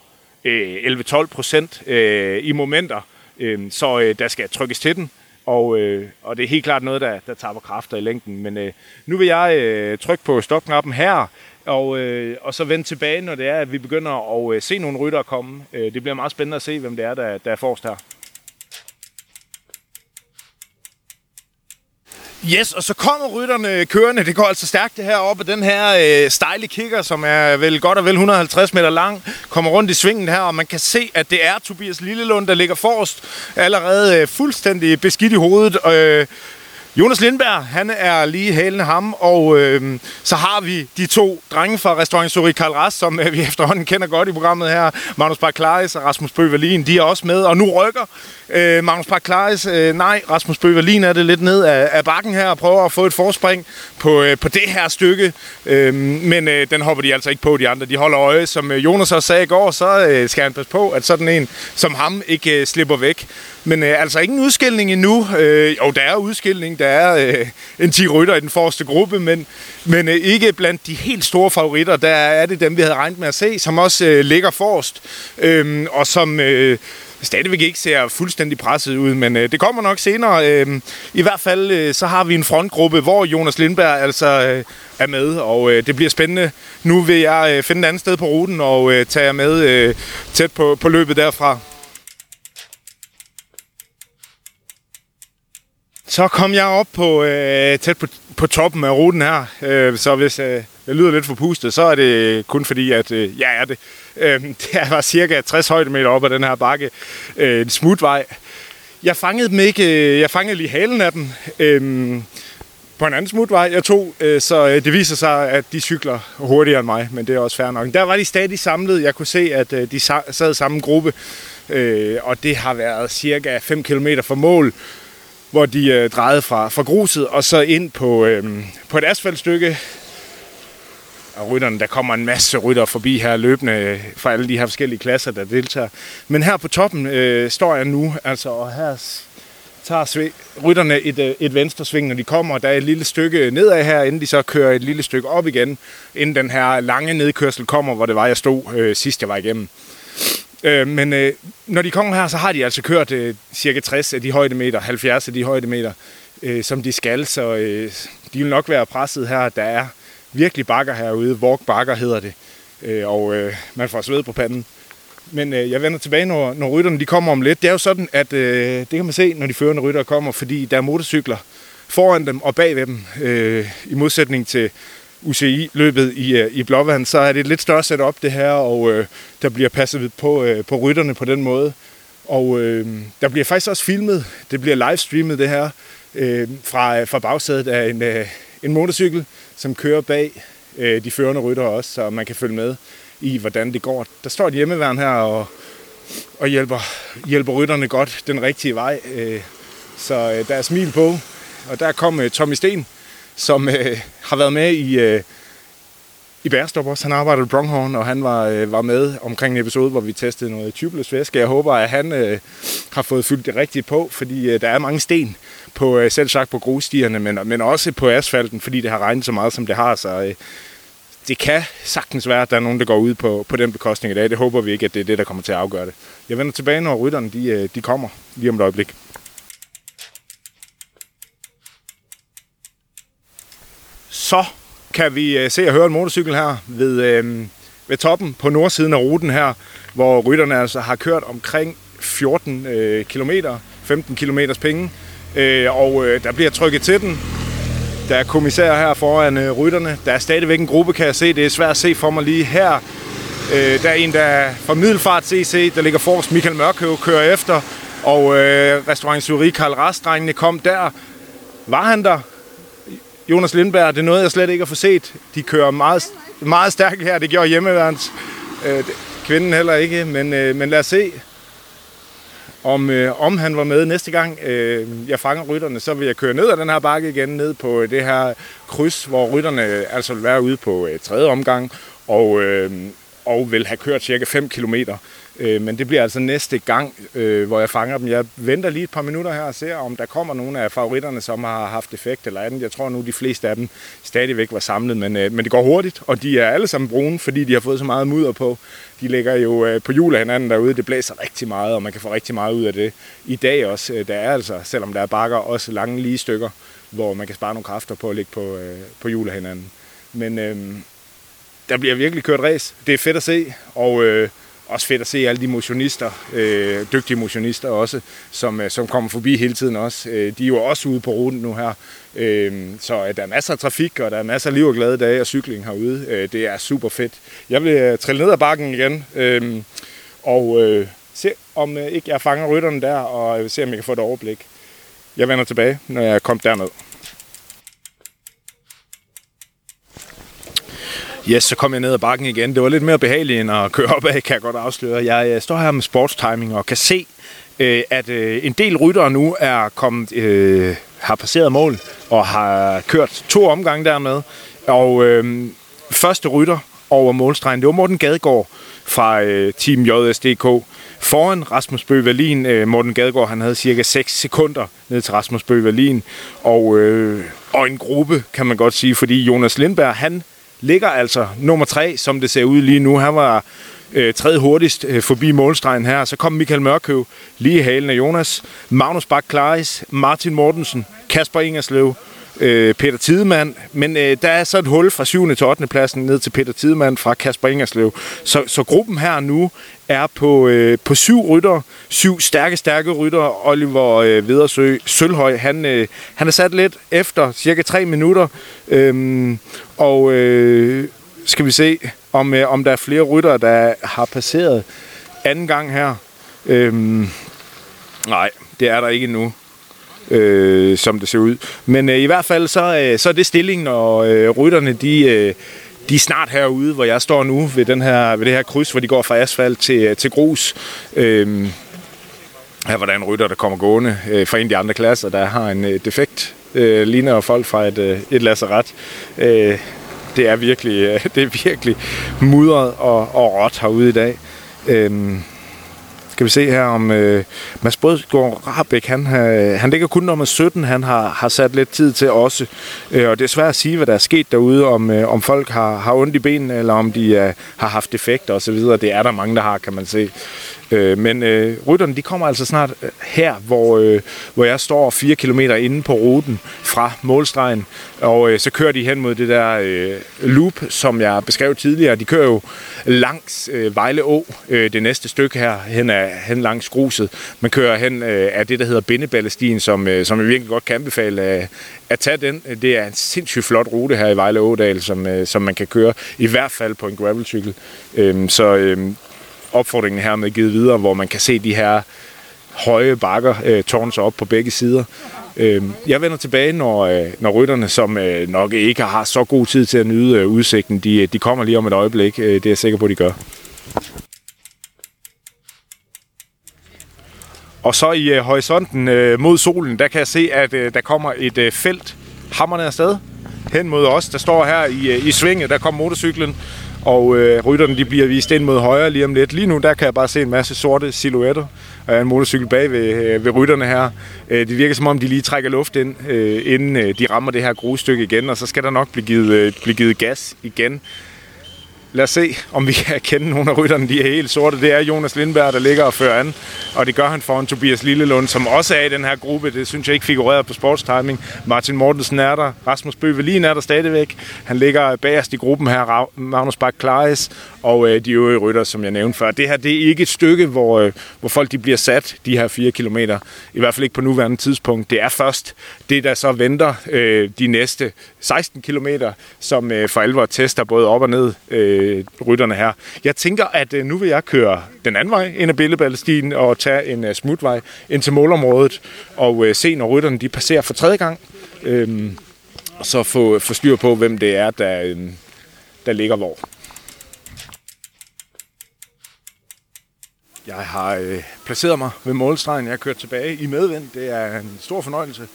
øh, 11-12 procent øh, i momenter. Øh, så øh, der skal trykkes til den, og, øh, og det er helt klart noget, der, der taber kræfter i længden. Men øh, nu vil jeg øh, trykke på stopknappen her, og, øh, og så vende tilbage, når det er, at vi begynder at øh, se nogle ryttere komme. Øh, det bliver meget spændende at se, hvem det er, der, der er forrest her. Yes, og så kommer rytterne kørende. Det går altså stærkt det her op af den her øh, stejle kigger, som er vel godt og vel 150 meter lang. Kommer rundt i svingen her, og man kan se, at det er Tobias Lillelund, der ligger forrest. Allerede øh, fuldstændig beskidt i hovedet. Øh, Jonas Lindberg, han er lige hælende ham, og øh, så har vi de to drenge fra restaurant Suri Karl Rast, som øh, vi efterhånden kender godt i programmet her. Magnus Barklaris og Rasmus Bøverlin, de er også med, og nu rykker øh, Magnus Barklaris. Øh, nej, Rasmus Bøverlin er det lidt ned af, af bakken her og prøver at få et forspring på, øh, på det her stykke, øh, men øh, den hopper de altså ikke på, de andre. De holder øje, som øh, Jonas også sagde i går, så øh, skal han passe på, at sådan en som ham ikke øh, slipper væk. Men øh, altså ingen udskilling endnu. Øh, jo, der er udskilling. Der er øh, en 10 rytter i den forreste gruppe, men, men øh, ikke blandt de helt store favoritter. Der er det dem, vi havde regnet med at se, som også øh, ligger forrest, øh, og som... Øh, stadigvæk ikke ser fuldstændig presset ud, men øh, det kommer nok senere. Øh, I hvert fald øh, så har vi en frontgruppe, hvor Jonas Lindberg altså øh, er med, og øh, det bliver spændende. Nu vil jeg øh, finde et andet sted på ruten og øh, tage jer med øh, tæt på, på løbet derfra. Så kom jeg op på øh, tæt på, på toppen af ruten her, øh, så hvis øh, jeg lyder lidt forpustet, så er det kun fordi, at øh, jeg er det. Øh, det var cirka 60 højdemeter op ad den her bakke. Øh, en smutvej. Jeg fangede dem ikke. øh, Jeg fangede lige halen af dem. Øh, på en anden smutvej, jeg tog, øh, så øh, det viser sig, at de cykler hurtigere end mig, men det er også fair nok. Der var de stadig samlet. Jeg kunne se, at øh, de sa- sad i samme gruppe, øh, og det har været cirka 5 km fra mål, hvor de øh, drejede fra, fra gruset og så ind på, øh, på et asfaltstykke. Og rytterne, der kommer en masse rytter forbi her løbende øh, fra alle de her forskellige klasser, der deltager. Men her på toppen øh, står jeg nu, altså, og her tager sve, rytterne et, øh, et venstre sving, når de kommer. Der er et lille stykke nedad her, inden de så kører et lille stykke op igen, inden den her lange nedkørsel kommer, hvor det var, jeg stod øh, sidst, jeg var igennem. Øh, men øh, når de kommer her, så har de altså kørt øh, cirka 60 af de højdemeter, 70 af de højdemeter, øh, som de skal, så øh, de vil nok være presset her. Der er virkelig bakker herude, walk bakker hedder det, øh, og øh, man får sved på panden. Men øh, jeg vender tilbage, når, når rytterne de kommer om lidt. Det er jo sådan, at øh, det kan man se, når de førende rytter kommer, fordi der er motorcykler foran dem og bagved dem. Øh, I modsætning til UCI-løbet i, øh, i Blåvand, så er det et lidt større setup det her, og øh, der bliver passet på, øh, på rytterne på den måde. Og øh, der bliver faktisk også filmet, det bliver livestreamet det her, øh, fra, fra bagsædet af en, øh, en motorcykel, som kører bag øh, de førende ryttere også, så man kan følge med i, hvordan det går. Der står et hjemmeværn her og, og hjælper, hjælper rytterne godt den rigtige vej. Øh, så øh, der er smil på, og der kom øh, Tommy Sten, som øh, har været med i, øh, i Bærestop også. Han arbejdede i Bronghorn, og han var, øh, var med omkring en episode, hvor vi testede noget tubeless væske. Jeg håber, at han øh, har fået fyldt det rigtigt på, fordi øh, der er mange sten på øh, selv sagt på grusstierne, men, men også på asfalten, fordi det har regnet så meget, som det har. Så øh, det kan sagtens være, at der er nogen, der går ud på, på den bekostning i dag. Det håber vi ikke, at det er det, der kommer til at afgøre det. Jeg vender tilbage, når rytterne de, øh, de kommer lige om et øjeblik. Så kan vi øh, se og høre en motorcykel her ved, øh, ved toppen på nordsiden af ruten her, hvor rytterne altså har kørt omkring 14 øh, km, 15 km penge, øh, og øh, der bliver trykket til den. Der er kommissær her foran øh, rytterne. Der er stadigvæk en gruppe, kan jeg se. Det er svært at se for mig lige her. Øh, der er en, der er fra Middelfart CC, der ligger forrest. Michael Mørkøv kører efter. Og øh, restaurant Suri Karl Rastrengene kom der. Var han der? Jonas Lindberg, det er noget, jeg slet ikke har fået set. De kører meget, meget stærkt her. Det gjorde hjemmeværens øh, kvinden heller ikke. Men, øh, men lad os se, om, øh, om han var med næste gang. Øh, jeg fanger rytterne, så vil jeg køre ned ad den her bakke igen, ned på øh, det her kryds, hvor rytterne altså vil være ude på øh, tredje omgang, og, øh, og vil have kørt cirka 5 kilometer. Øh, men det bliver altså næste gang, øh, hvor jeg fanger dem. Jeg venter lige et par minutter her og ser, om der kommer nogle af favoritterne, som har haft effekt eller andet. Jeg tror nu, de fleste af dem stadigvæk var samlet, men, øh, men det går hurtigt, og de er alle sammen brune, fordi de har fået så meget mudder på. De ligger jo øh, på hjul af hinanden derude. Det blæser rigtig meget, og man kan få rigtig meget ud af det. I dag også, øh, der er altså, selvom der er bakker, også lange lige stykker, hvor man kan spare nogle kræfter på at ligge på, øh, på hjul af hinanden. Men øh, der bliver virkelig kørt race. Det er fedt at se, og øh, også fedt at se alle de motionister, øh, dygtige motionister også, som, øh, som kommer forbi hele tiden også. Øh, de er jo også ude på ruten nu her, øh, så øh, der er masser af trafik, og der er masser af liv og glade dage og cykling herude. Øh, det er super fedt. Jeg vil trille ned ad bakken igen, øh, og øh, se om øh, ikke jeg fanger rytterne der, og se om jeg kan få et overblik. Jeg vender tilbage, når jeg er kommet derned. Yes, så kom jeg ned ad bakken igen. Det var lidt mere behageligt end at køre opad, kan jeg godt afsløre. Jeg øh, står her med sportstiming og kan se, øh, at øh, en del ryttere nu er kommet, øh, har passeret mål og har kørt to omgange dermed. Og øh, første rytter over målstregen, det var Morten Gadegaard fra øh, Team JSDK. Foran Rasmus Bøh Wallin, øh, Morten Gadegaard, han havde cirka 6 sekunder ned til Rasmus Bøh Wallin. Og, øh, og en gruppe, kan man godt sige, fordi Jonas Lindberg, han ligger altså nummer tre, som det ser ud lige nu. Han var øh, tredje hurtigst øh, forbi målstregen her. Så kom Michael Mørkøv lige i halen af Jonas. Magnus Bak Klaris, Martin Mortensen, Kasper Ingerslev, øh, Peter Tidemann. Men øh, der er så et hul fra 7. til 8. pladsen ned til Peter Tidemann fra Kasper Ingerslev. Så, så gruppen her nu er på, øh, på syv rytter. Syv stærke, stærke rytter. Oliver øh, Vedersø Sølhøj, han, øh, han er sat lidt efter cirka 3 minutter. Øhm, og øh, skal vi se, om, øh, om der er flere rytter, der har passeret anden gang her. Øhm, nej, det er der ikke endnu øh, som det ser ud. Men øh, i hvert fald så, øh, så er det stillingen, og øh, rytterne de, øh, de er snart herude, hvor jeg står nu ved, den her, ved det her kryds, hvor de går fra asfalt til, øh, til grus. Øh, her var der en rytter, der kommer gående øh, fra en af de andre klasser, der har en øh, defekt. Øh, ligner folk fra et, øh, et lasseret. Øh, det er virkelig, øh, det er virkelig mudret og, og råt herude i dag. Øh, skal vi se her om øh, Mads Brødsgaard Rabeck, han, øh, han ligger kun nummer 17, han har, har sat lidt tid til også. Øh, og det er svært at sige, hvad der er sket derude, om, øh, om folk har, har ondt i benene, eller om de øh, har haft defekter osv. Det er der mange, der har, kan man se. Øh, men øh, rytterne, de kommer altså snart øh, her, hvor, øh, hvor jeg står 4 km inde på ruten fra målstregen. Og øh, så kører de hen mod det der øh, loop, som jeg beskrev tidligere. De kører jo langs øh, Vejle Å, øh, det næste stykke her, hen, af, hen langs gruset. Man kører hen øh, af det, der hedder Bindeballestien, som, øh, som jeg virkelig godt kan anbefale at, at tage den. Det er en sindssygt flot rute her i Vejle Ådal, som, øh, som man kan køre, i hvert fald på en gravelcykel. Øh, så øh, opfordringen her med givet videre, hvor man kan se de her høje bakker øh, tårne sig op på begge sider. Øh, jeg vender tilbage, når, øh, når rytterne, som øh, nok ikke har så god tid til at nyde øh, udsigten, de, øh, de kommer lige om et øjeblik. Øh, det er jeg sikker på, de gør. Og så i øh, horisonten øh, mod solen, der kan jeg se, at øh, der kommer et øh, felt hammerne afsted hen mod os. Der står her i, øh, i svinget, der kommer motorcyklen, og øh, rytterne de bliver vist ind mod højre lige om lidt. Lige nu der kan jeg bare se en masse sorte silhuetter af en motorcykel bag ved, øh, ved rytterne her. Øh, det virker som om, de lige trækker luft ind, øh, inden øh, de rammer det her grusstykke igen, og så skal der nok blive givet, øh, blive givet gas igen. Lad os se, om vi kan kende nogle af rytterne. De er helt sorte. Det er Jonas Lindberg, der ligger og fører an. Og det gør han foran Tobias Lillelund, som også er i den her gruppe. Det synes jeg ikke figurerede på sportstiming. Martin Mortensen er der. Rasmus Bøvelin er der stadigvæk. Han ligger bagerst i gruppen her. Magnus Bak Klares, og øh, de øvrige rytter, som jeg nævnte før. Det her det er ikke et stykke, hvor, øh, hvor folk de bliver sat, de her 4 km. I hvert fald ikke på nuværende tidspunkt. Det er først det, der så venter øh, de næste 16 km, som øh, for alvor tester både op og ned øh, rytterne her. Jeg tænker, at øh, nu vil jeg køre den anden vej ind ad Billeballestien og tage en øh, smutvej ind til målområdet og øh, se, når rytterne de passerer for tredje gang. Øh, og så få, få styr på, hvem det er, der, øh, der ligger hvor. Jeg har øh, placeret mig ved målstregen. Jeg har kørt tilbage i medvind. Det er en stor fornøjelse.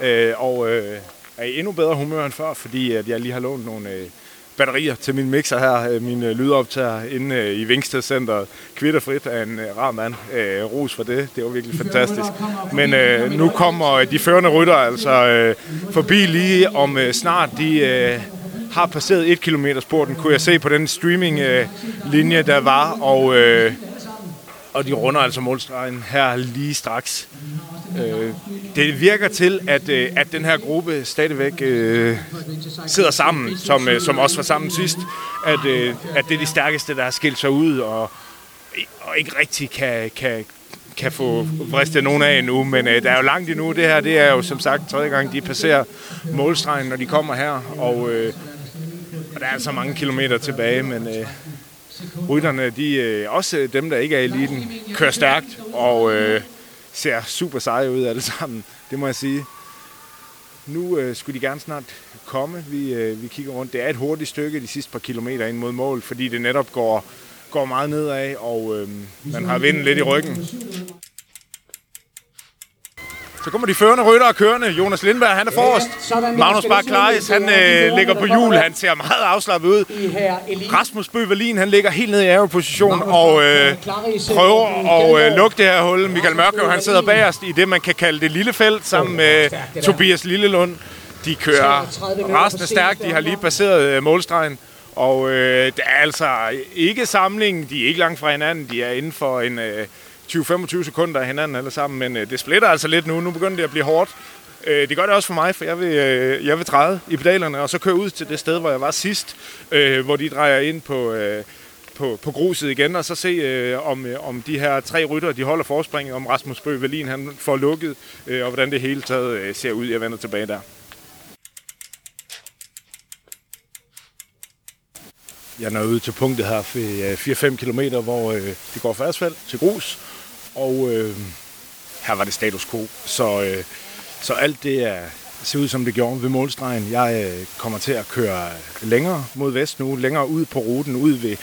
Øh, og øh, er i endnu bedre humør end før, fordi at jeg lige har lånt nogle øh, batterier til min mixer her, øh, min øh, lydoptager inde øh, i Vingsted Center. Kvitterfrit af en øh, rar mand. Øh, ros for det. Det var virkelig fantastisk. Men øh, nu kommer de førende rytter altså øh, forbi lige om øh, snart. De øh, har passeret et kilometer sporten, kunne jeg se på den streaming øh, linje der var. Og... Øh, og de runder altså målstregen her lige straks. Øh, det virker til, at, øh, at den her gruppe stadigvæk øh, sidder sammen, som, øh, som også var sammen sidst. At, øh, at det er de stærkeste, der har skilt sig ud, og, og ikke rigtig kan, kan, kan få vristet nogen af endnu, men øh, der er jo langt endnu. Det her, det er jo som sagt tredje gang, de passerer målstregen, når de kommer her, og, øh, og der er altså mange kilometer tilbage, men øh, rytterne, de, øh, også dem, der ikke er i eliten, kører stærkt, og øh, ser super seje ud alle sammen, det må jeg sige. Nu øh, skulle de gerne snart komme. Vi, øh, vi kigger rundt. Det er et hurtigt stykke de sidste par kilometer ind mod mål, fordi det netop går, går meget nedad, og øh, man har vinden lidt i ryggen. Så kommer de førende ryttere kørende. Jonas Lindberg, han er forrest. Magnus Bak han øh, ligger på hjul. Han ser meget afslappet ud. Rasmus Bøverlin, han ligger helt nede i ærgeposition og øh, prøver at øh, lukke det her hul. Michael Mørkøv, han sidder bagerst i det, man kan kalde det lille felt, sammen med Tobias Lillelund. De kører rasende stærkt. De har lige passeret øh, målstregen. Og øh, det er altså ikke samlingen. De er ikke langt fra hinanden. De er inden for en... Øh, 20-25 sekunder af hinanden alle sammen, men øh, det splitter altså lidt nu. Nu begynder det at blive hårdt. Øh, det gør det også for mig, for jeg vil, øh, jeg vil træde i pedalerne, og så køre ud til det sted, hvor jeg var sidst, øh, hvor de drejer ind på, øh, på, på gruset igen, og så se, øh, om, øh, om de her tre rytter, de holder forspringet, om Rasmus Bøh Velin, han får lukket, øh, og hvordan det hele taget øh, ser ud. Jeg vender tilbage der. Jeg når ud til punktet her for 4-5 km, hvor øh, det går fra asfalt til grus, og øh, her var det status quo. Så, øh, så alt det er, ser ud som det gjorde ved målstregen. Jeg øh, kommer til at køre længere mod vest nu, længere ud på ruten, ud ved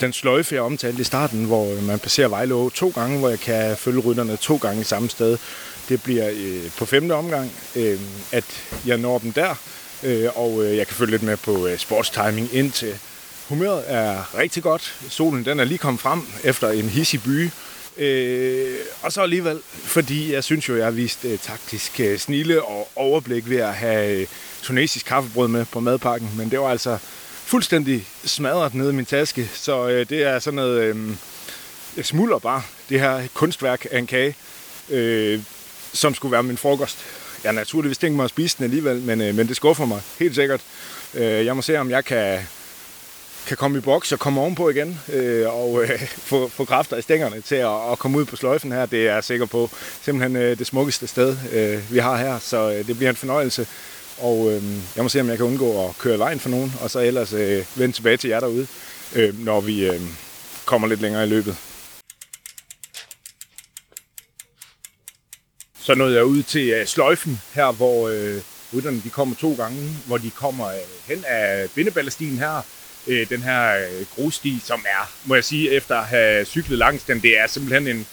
den sløjfe, jeg omtalte i starten, hvor øh, man passerer Vejle to gange, hvor jeg kan følge rytterne to gange i samme sted. Det bliver øh, på femte omgang, øh, at jeg når dem der, øh, og øh, jeg kan følge lidt med på øh, sportstiming indtil humøret er rigtig godt. Solen den er lige kommet frem efter en hissig by, Øh, og så alligevel, fordi jeg synes jo, jeg har vist øh, taktisk øh, snille og overblik ved at have øh, tunesisk kaffebrød med på madpakken, men det var altså fuldstændig smadret nede i min taske, så øh, det er sådan noget, øh, jeg smuldrer bare det her kunstværk af en kage, øh, som skulle være min frokost. Jeg naturligvis tænkt mig at spise den alligevel, men, øh, men det skuffer mig helt sikkert. Øh, jeg må se, om jeg kan kan komme i boks og komme ovenpå igen øh, og øh, få, få kræfter i stængerne til at, at komme ud på sløjfen her. Det er jeg sikker på. Simpelthen øh, det smukkeste sted, øh, vi har her, så øh, det bliver en fornøjelse. Og øh, jeg må se, om jeg kan undgå at køre vejen for nogen, og så ellers øh, vende tilbage til jer derude, øh, når vi øh, kommer lidt længere i løbet. Så nåede jeg ud til øh, sløjfen her, hvor øh, rytterne de kommer to gange, hvor de kommer øh, hen af bindeballestien her, øh, den her øh, grussti, som er, må jeg sige, efter at have cyklet langs den, det er simpelthen en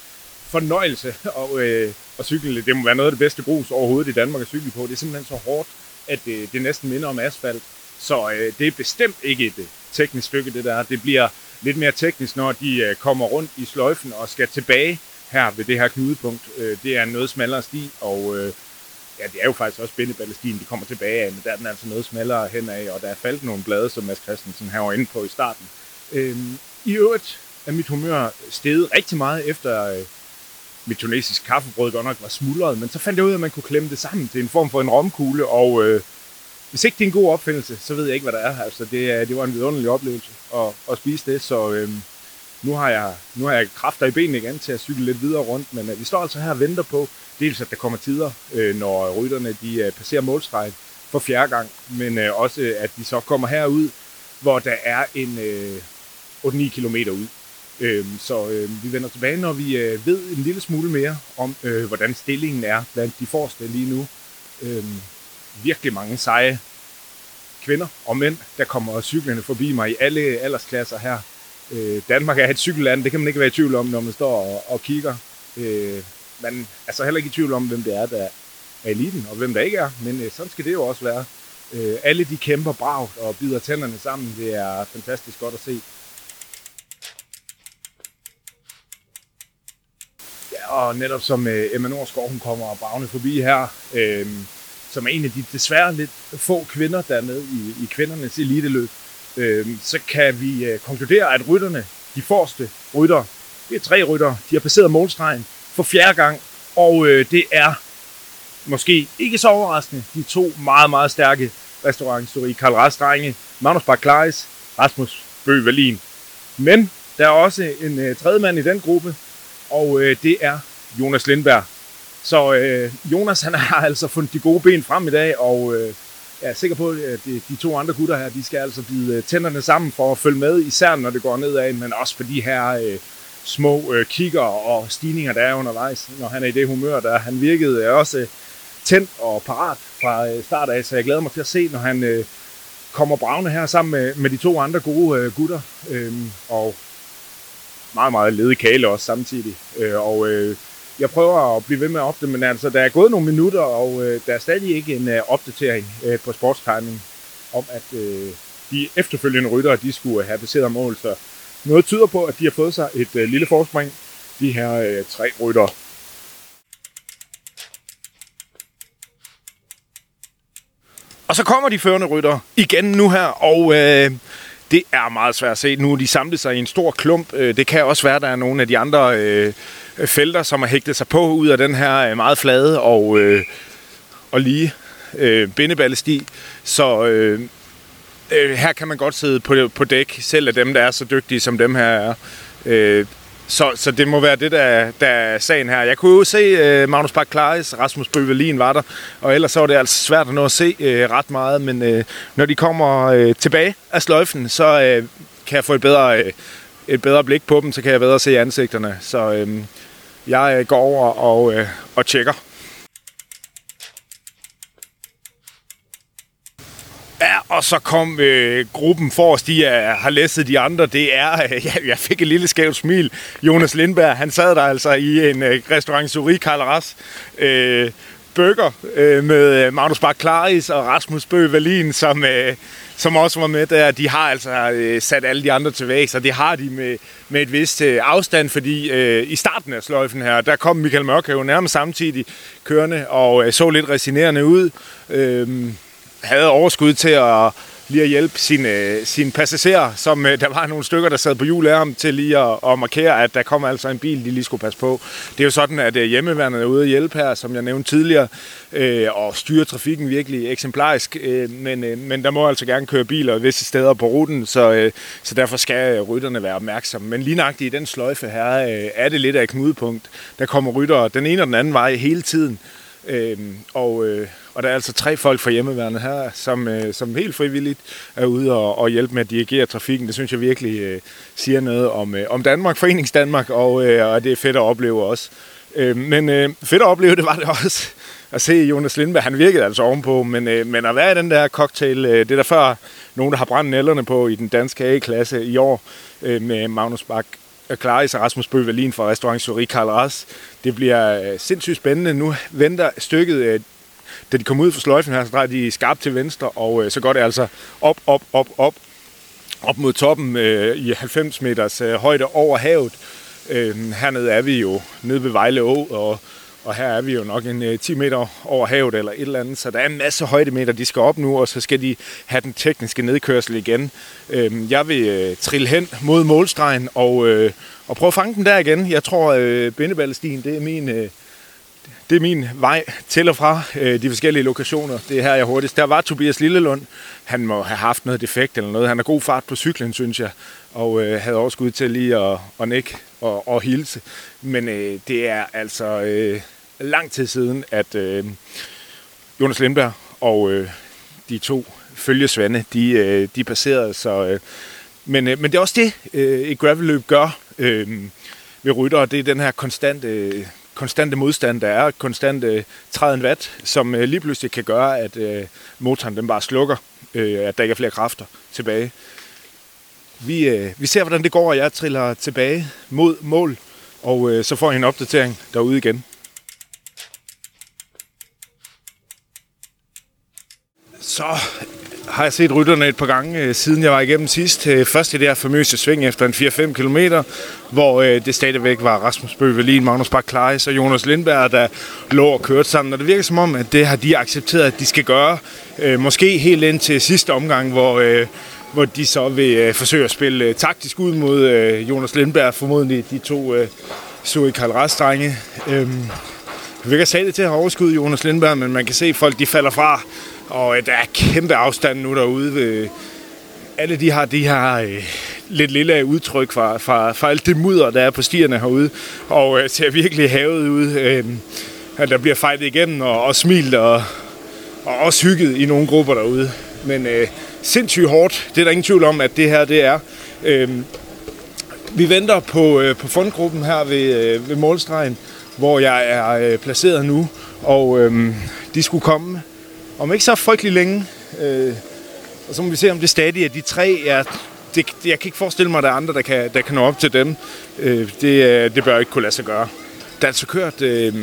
fornøjelse at, øh, at cykle. Det må være noget af det bedste grus overhovedet i Danmark at cykle på. Det er simpelthen så hårdt, at øh, det næsten minder om asfalt. Så øh, det er bestemt ikke et øh, teknisk stykke, det der. Det bliver lidt mere teknisk, når de øh, kommer rundt i sløjfen og skal tilbage her ved det her knudepunkt. Øh, det er en noget smallere sti, og øh, ja, det er jo faktisk også bindeballestien, de kommer tilbage af, men der er den altså noget smallere henad, og der er faldet nogle blade, som Mads Christensen her var inde på i starten. Øhm, I øvrigt er mit humør steget rigtig meget efter øh, mit tunesisk kaffebrød godt nok var smuldret, men så fandt jeg ud af, at man kunne klemme det sammen til en form for en romkugle, og øh, hvis ikke det er en god opfindelse, så ved jeg ikke, hvad der er. Altså, det, det var en vidunderlig oplevelse at, at spise det, så øh, nu, har jeg, nu har jeg kræfter i benene igen til at cykle lidt videre rundt, men øh, vi står altså her og venter på, dels at der kommer tider, øh, når rytterne de øh, passerer målstregen for fjerde gang, men også at de så kommer herud, hvor der er en 8-9 km ud. Øhm, så vi vender tilbage, når vi ved en lille smule mere om, hvordan stillingen er blandt de forreste lige nu. Øhm, virkelig mange seje kvinder og mænd, der kommer cyklerne forbi mig i alle aldersklasser her. Øh, Danmark er et cykelland, det kan man ikke være i tvivl om, når man står og, og kigger. Øh, man er så heller ikke i tvivl om, hvem det er, der er eliten, og hvem der ikke er, men øh, sådan skal det jo også være. Øh, alle de kæmper bragt og bider tænderne sammen, det er fantastisk godt at se. Ja, og netop som øh, Emma Norsgaard, hun kommer og bagne forbi her, øh, som er en af de desværre lidt få kvinder, der er med i, i kvindernes eliteløb, øh, så kan vi øh, konkludere, at rytterne, de forreste rytter, det er tre rytter, de har passeret målstregen for fjerde gang, Og øh, det er måske ikke så overraskende de to meget, meget stærke restauranthistorie. Karl Rastrenge, Magnus Barclays, Rasmus Bøh Men der er også en øh, tredje mand i den gruppe, og øh, det er Jonas Lindberg. Så øh, Jonas han har altså fundet de gode ben frem i dag, og øh, jeg er sikker på, at øh, de, to andre gutter her, de skal altså bide øh, tænderne sammen for at følge med, især når det går nedad, men også for de her øh, små øh, kigger og stigninger, der er undervejs, når han er i det humør, der han virkede øh, også tændt og parat fra øh, start af, så jeg glæder mig til at se, når han øh, kommer bravende her sammen med, med de to andre gode øh, gutter, øh, og meget, meget ledig kale også samtidig. Øh, og øh, jeg prøver at blive ved med at opdatere, men altså, der er gået nogle minutter, og øh, der er stadig ikke en øh, opdatering øh, på sportstegningen om, at øh, de efterfølgende ryttere, de skulle have baseret mål, så noget tyder på, at de har fået sig et øh, lille forspring, de her øh, tre ryttere. Og så kommer de førende rytter igen nu her, og øh, det er meget svært at se. Nu er de samlet sig i en stor klump. Øh, det kan også være, at der er nogle af de andre øh, felter, som har hægtet sig på ud af den her øh, meget flade og, øh, og lige øh, bindeballesti. Så øh, øh, her kan man godt sidde på, på dæk, selv af dem, der er så dygtige, som dem her er. Øh, så, så det må være det, der, der er sagen her. Jeg kunne jo se uh, Magnus Park Klaris, Rasmus Bøvelin var der, og ellers så var det altså svært at nå at se uh, ret meget, men uh, når de kommer uh, tilbage af sløjfen, så uh, kan jeg få et bedre, uh, et bedre blik på dem, så kan jeg bedre se ansigterne. Så uh, jeg uh, går over og, uh, og tjekker. Ja, og så kom øh, gruppen forrest, de er, har læsset de andre. Det er, øh, ja, jeg fik et lille skævt smil. Jonas Lindberg, han sad der altså i en øh, restaurant Suri Carleras. Øh, Bøger øh, med øh, Magnus Bak Klaris og Rasmus Bøge Valin, som, øh, som også var med der. De har altså øh, sat alle de andre til væg, og det har de med, med et vist øh, afstand, fordi øh, i starten af sløjfen her, der kom Michael Mørkøv nærmest samtidig kørende og øh, så lidt resinerende ud. Øh, havde overskud til at lige at hjælpe sine, øh, sine passagerer, som øh, der var nogle stykker, der sad på hjul af ham til lige at, at markere, at der kom altså en bil, de lige skulle passe på. Det er jo sådan, at øh, hjemmeværnet er ude at hjælpe her, som jeg nævnte tidligere, øh, og styre trafikken virkelig eksemplarisk, øh, men, øh, men der må altså gerne køre biler visse steder på ruten, så, øh, så derfor skal øh, rytterne være opmærksomme. Men lige nøjagtigt i den sløjfe her, øh, er det lidt af et knudepunkt. Der kommer rytter den ene og den anden vej hele tiden, øh, og... Øh, og der er altså tre folk fra hjemmeværende her, som, øh, som helt frivilligt er ude og, og hjælpe med at dirigere trafikken. Det synes jeg virkelig øh, siger noget om, øh, om Danmark, Forenings Danmark, og, øh, og det er fedt at opleve også. Øh, men øh, fedt at opleve, det var det også at se Jonas Lindberg. Han virkede altså ovenpå, men, øh, men at være i den der cocktail, øh, det er der før nogen, der har brændt nælderne på i den danske A-klasse i år øh, med Magnus Bak Øh, Claris og Rasmus Bøh Berlin fra Restaurant Suri Karl Ras. Det bliver øh, sindssygt spændende. Nu venter stykket øh, da de kommer ud fra sløjfen her, så drejer de skarpt til venstre, og så går det altså op, op, op, op, op mod toppen øh, i 90 meters øh, højde over havet. Øh, hernede er vi jo nede ved Vejle Å, og, og her er vi jo nok en øh, 10 meter over havet eller et eller andet, så der er en masse højdemeter, de skal op nu, og så skal de have den tekniske nedkørsel igen. Øhm, jeg vil øh, trille hen mod målstregen og, øh, og prøve at fange den der igen. Jeg tror, øh, bindeballestien, det er min... Det er min vej til og fra øh, de forskellige lokationer. Det er her, jeg hurtigst. Der var Tobias Lillelund. Han må have haft noget defekt eller noget. Han har god fart på cyklen, synes jeg. Og øh, havde overskud til lige at, at nikke og, og hilse. Men øh, det er altså øh, lang tid siden, at øh, Jonas Lindberg og øh, de to følgesvande, de, øh, de passerede. Så, øh, men, øh, men det er også det, øh, et gravelløb gør øh, ved rytter. Det er den her konstante... Øh, konstante modstand, der er, konstante øh, træden watt, som øh, lige pludselig kan gøre, at øh, motoren den bare slukker, øh, at der ikke er flere kræfter tilbage. Vi, øh, vi ser, hvordan det går, og jeg triller tilbage mod mål, og øh, så får jeg en opdatering derude igen. Så har jeg set rytterne et par gange, øh, siden jeg var igennem sidst. Øh, først i det her famøse sving efter en 4-5 km, hvor øh, det stadigvæk var Rasmus Bøvelin, Magnus Bak og Jonas Lindberg, der lå og kørte sammen. Og det virker som om, at det har de accepteret, at de skal gøre. Måske helt ind til sidste omgang, hvor, hvor de så vil forsøge at spille taktisk ud mod Jonas Lindberg, formodentlig de to Suri Karl drenge øhm, vi kan sige det til at have overskud, Jonas Lindberg, men man kan se, at folk de falder fra, og øh, der er kæmpe afstand nu derude. Ved, øh, alle de har de her øh, lidt lille udtryk fra, fra, fra alt det mudder, der er på stierne herude, og øh, ser virkelig havet ud. Øh, at der bliver fejlet igennem og, og smilt og, og også hygget i nogle grupper derude. Men øh, sindssygt hårdt, det er der ingen tvivl om, at det her det er. Øh, vi venter på, øh, på fondgruppen her ved, øh, ved målstregen, hvor jeg er øh, placeret nu, og øh, de skulle komme om ikke så frygtelig længe. Øh, og så må vi se, om det stadig er de tre. Er, det, jeg kan ikke forestille mig, at der er andre, der kan, der kan nå op til dem. Øh, det, øh, det bør ikke kunne lade sig gøre. Der er altså kørt øh,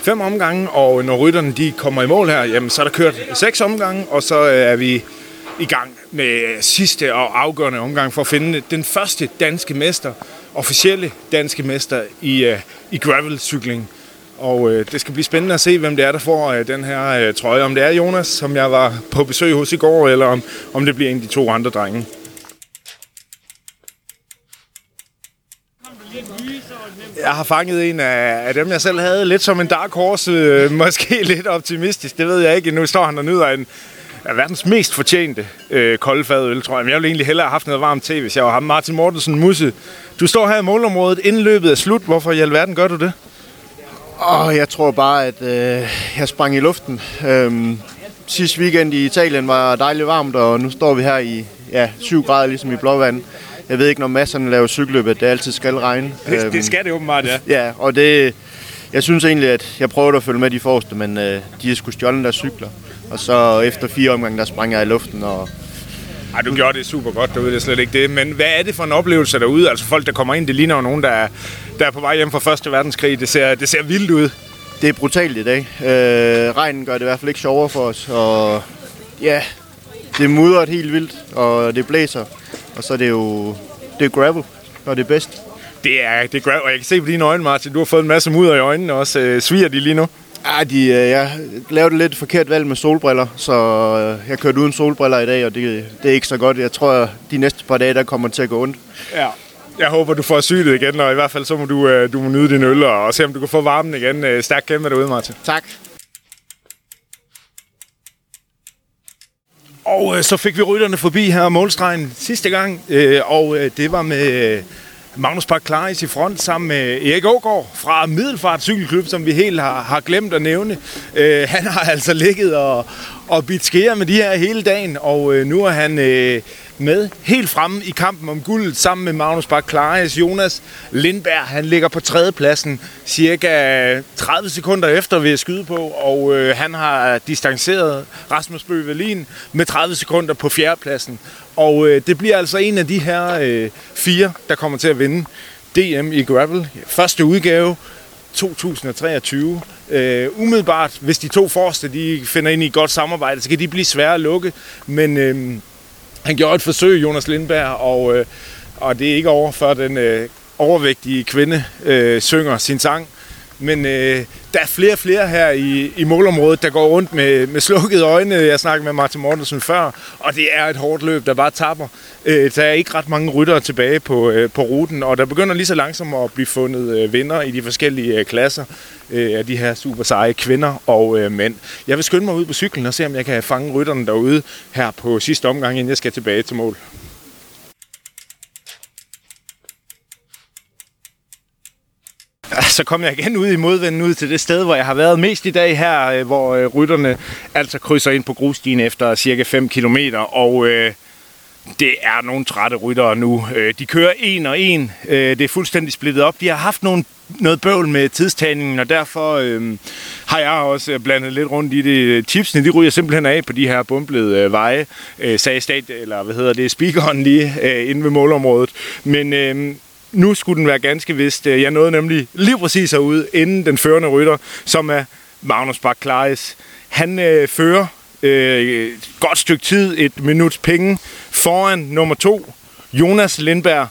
fem omgange, og når rytterne de kommer i mål her, jamen, så er der kørt seks omgange, og så øh, er vi i gang med sidste og afgørende omgang for at finde den første danske mester, officielle danske mester i, øh, i gravelcykling. Og øh, det skal blive spændende at se, hvem det er, der får øh, den her øh, trøje. Om det er Jonas, som jeg var på besøg hos i går, eller om, om det bliver en af de to andre drenge. Jeg har fanget en af, af dem, jeg selv havde, lidt som en dark horse, øh, måske lidt optimistisk, det ved jeg ikke. Nu står han og nyder en af verdens mest fortjente øh, koldfadøl, tror jeg. Men jeg ville egentlig hellere have haft noget varmt te, hvis jeg var ham. Martin Mortensen Musse, du står her i målområdet, inden løbet er slut. Hvorfor i alverden gør du det? Oh, jeg tror bare, at øh, jeg sprang i luften. Øhm, sidste weekend i Italien var dejligt varmt, og nu står vi her i ja, 7 grader, ligesom i Blåvand. Jeg ved ikke, når masserne laver cykelløbet, det altid skal regne. Det, det skal det åbenbart, ja. Ja, og det, jeg synes egentlig, at jeg prøvede at følge med de forreste, men øh, de har sgu stjålet deres cykler. Og så efter fire omgange, der sprang jeg i luften, og ej, du gjorde det super godt, derude, det er slet ikke det. Men hvad er det for en oplevelse derude? Altså folk, der kommer ind, det ligner jo nogen, der er, der er på vej hjem fra Første Verdenskrig. Det ser, det ser vildt ud. Det er brutalt i dag. Øh, regnen gør det i hvert fald ikke sjovere for os, og ja, det mudrer helt vildt, og det blæser. Og så er det jo det er gravel, når det er bedst. Det er, det er gravel, og jeg kan se på dine øjne, Martin, du har fået en masse mudder i øjnene også. Øh, sviger de lige nu? Ja, de, øh, jeg lavede lidt forkert valg med solbriller, så øh, jeg kørte uden solbriller i dag, og det, det er ikke så godt. Jeg tror, at de næste par dage, der kommer til at gå ondt. Ja. Jeg håber, du får syget igen, og i hvert fald så må du, du må nyde din øl, og se om du kan få varmen igen. Stærk kæmpe derude, Martin. Tak. Og øh, så fik vi rytterne forbi her målstregen sidste gang, øh, og øh, det var med Magnus Park Klaris i front sammen med Erik Ågaard fra Middelfart Cykelklub, som vi helt har, har glemt at nævne. Øh, han har altså ligget og, og bidt skære med de her hele dagen, og øh, nu er han øh, med helt fremme i kampen om guldet sammen med Magnus Bak Jonas Lindberg, han ligger på tredjepladsen cirka 30 sekunder efter ved at skyde på, og øh, han har distanceret Rasmus Bøge med 30 sekunder på fjerdepladsen. Og øh, det bliver altså en af de her øh, fire, der kommer til at vinde DM i gravel. Første udgave 2023. Øh, umiddelbart, hvis de to forreste de finder ind i et godt samarbejde, så kan de blive svære at lukke. Men øh, han gjorde et forsøg, Jonas Lindberg, og, øh, og det er ikke over, før den øh, overvægtige kvinde øh, synger sin sang. Men øh, der er flere og flere her i, i målområdet, der går rundt med, med slukkede øjne. Jeg snakkede med Martin Mortensen før, og det er et hårdt løb, der bare tapper. Øh, der er ikke ret mange ryttere tilbage på, øh, på ruten, og der begynder lige så langsomt at blive fundet øh, vinder i de forskellige øh, klasser øh, af de her super seje kvinder og øh, mænd. Jeg vil skynde mig ud på cyklen og se, om jeg kan fange rytterne derude her på sidste omgang, inden jeg skal tilbage til mål. Så kom jeg igen ud i modvinden ud til det sted, hvor jeg har været mest i dag her, øh, hvor øh, rytterne altså krydser ind på grusstien efter cirka 5 km, og øh, det er nogle trætte ryttere nu. Øh, de kører en og en. Øh, det er fuldstændig splittet op. De har haft nogle, noget bøvl med tidstagningen, og derfor øh, har jeg også blandet lidt rundt i det. Chipsene, de ryger simpelthen af på de her bumplede øh, veje, øh, sagde stat, eller hvad hedder det, speakeren lige øh, inde ved målområdet. Men øh, nu skulle den være ganske vist. Øh, jeg nåede nemlig lige præcis herude, inden den førende rytter, som er Magnus Bak Klaris. Han øh, fører øh, et godt stykke tid, et minuts penge, foran nummer to, Jonas Lindberg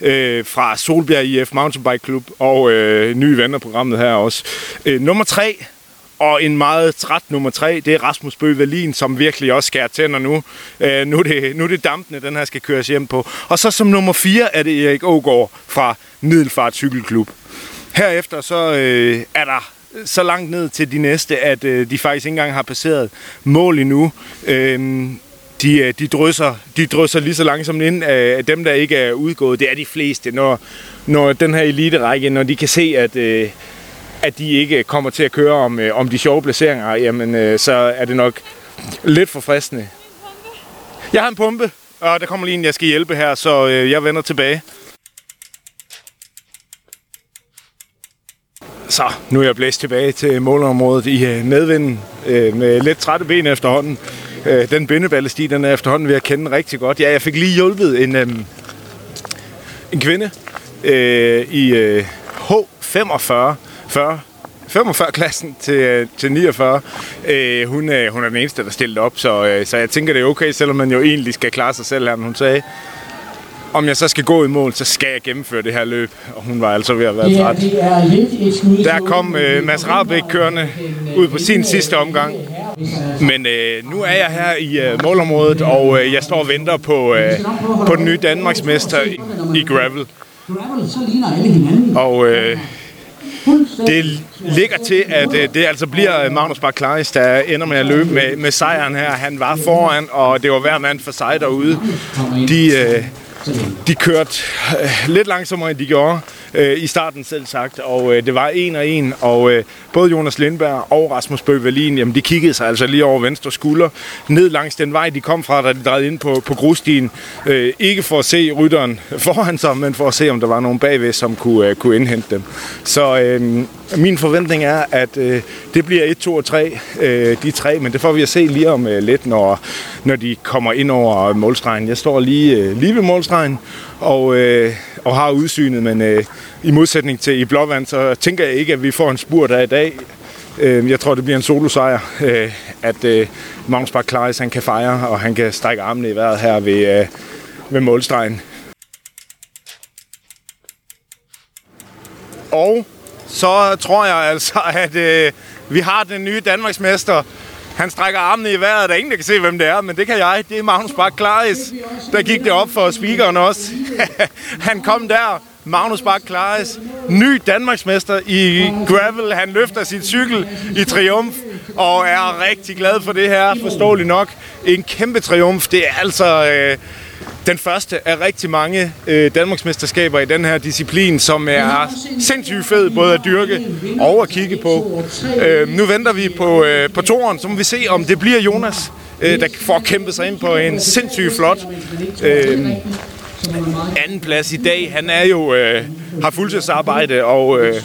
øh, fra Solbjerg IF Mountainbike Club og øh, ny venner programmet her også. Øh, nummer tre, og en meget træt nummer tre, det er Rasmus Bøge som virkelig også skærer tænder nu. Øh, nu, er det, nu er det dampende, den her skal køres hjem på. Og så som nummer fire er det Erik Ågaard fra Middelfart Cykelklub. Herefter så øh, er der så langt ned til de næste, at øh, de faktisk ikke engang har passeret mål endnu. Øh, de, øh, de, drysser, de drysser lige så langsomt ind øh, af dem, der ikke er udgået. Det er de fleste, når, når den her elite-række, når de kan se, at, øh, at de ikke kommer til at køre om, øh, om de sjove placeringer, jamen øh, så er det nok lidt for fristende. Jeg har en pumpe, og der kommer lige en, jeg skal hjælpe her, så øh, jeg vender tilbage. Så, nu er jeg blæst tilbage til målområdet i øh, medvinden øh, med lidt trætte ben efterhånden. Øh, den bindeballesti, den er efterhånden ved at kende rigtig godt. Ja, jeg fik lige hjulpet en, øh, en kvinde øh, i øh, H45 40, 45-klassen til, øh, til 49. Øh, hun, øh, hun er den eneste, der stillede op, så, øh, så jeg tænker, det er okay, selvom man jo egentlig skal klare sig selv her. Men hun sagde, om jeg så skal gå i mål, så skal jeg gennemføre det her løb. Og hun var altså ved at være træt. Der kom øh, Mads Rabeck kørende ud på sin sidste omgang. Men øh, nu er jeg her i øh, målområdet, og øh, jeg står og venter på, øh, på den nye Danmarksmester i, i gravel. Og øh, det ligger til, at øh, det altså bliver øh, Magnus Bak der ender med at løbe med, med sejren her. Han var foran, og det var hver mand for sig derude. De, øh, de kørte lidt langsommere, end de gjorde øh, i starten selv sagt, og øh, det var en og en, og øh, både Jonas Lindberg og Rasmus Bøge jamen de kiggede sig altså lige over venstre skulder, ned langs den vej, de kom fra, da de drejede ind på, på grusstien. Øh, ikke for at se rytteren foran sig, men for at se, om der var nogen bagved, som kunne, øh, kunne indhente dem. Så øh, min forventning er, at øh, det bliver 1, 2 og 3, øh, de tre, men det får vi at se lige om øh, lidt, når, når de kommer ind over målstregen. Jeg står lige, øh, lige ved målstregen, og, øh, og har udsynet, men øh, i modsætning til i Blåvand, så tænker jeg ikke, at vi får en spurt af i dag. Øh, jeg tror, det bliver en solosejr, øh, at øh, Magnus Bak Klaris, han kan fejre, og han kan strække armene i vejret her ved, øh, ved målstregen. Og så tror jeg altså, at øh, vi har den nye Danmarksmester. Han strækker armene i vejret. Der er ingen, der kan se, hvem det er, men det kan jeg. Det er Magnus Bak Klaris. Der gik det op for speakeren også. han kom der. Magnus Bak Klaris, ny Danmarksmester i gravel. Han løfter sit cykel i triumf og er rigtig glad for det her, forståeligt nok. En kæmpe triumf. Det er altså... Øh, den første af rigtig mange øh, Danmarksmesterskaber i den her disciplin, som er sindssygt fed både at dyrke og at kigge på. Øh, nu venter vi på, øh, på toren, så må vi se, om det bliver Jonas, øh, der får kæmpet sig ind på en sindssygt flot øh, anden plads i dag. Han er jo øh, har fuldtidsarbejde og, øh,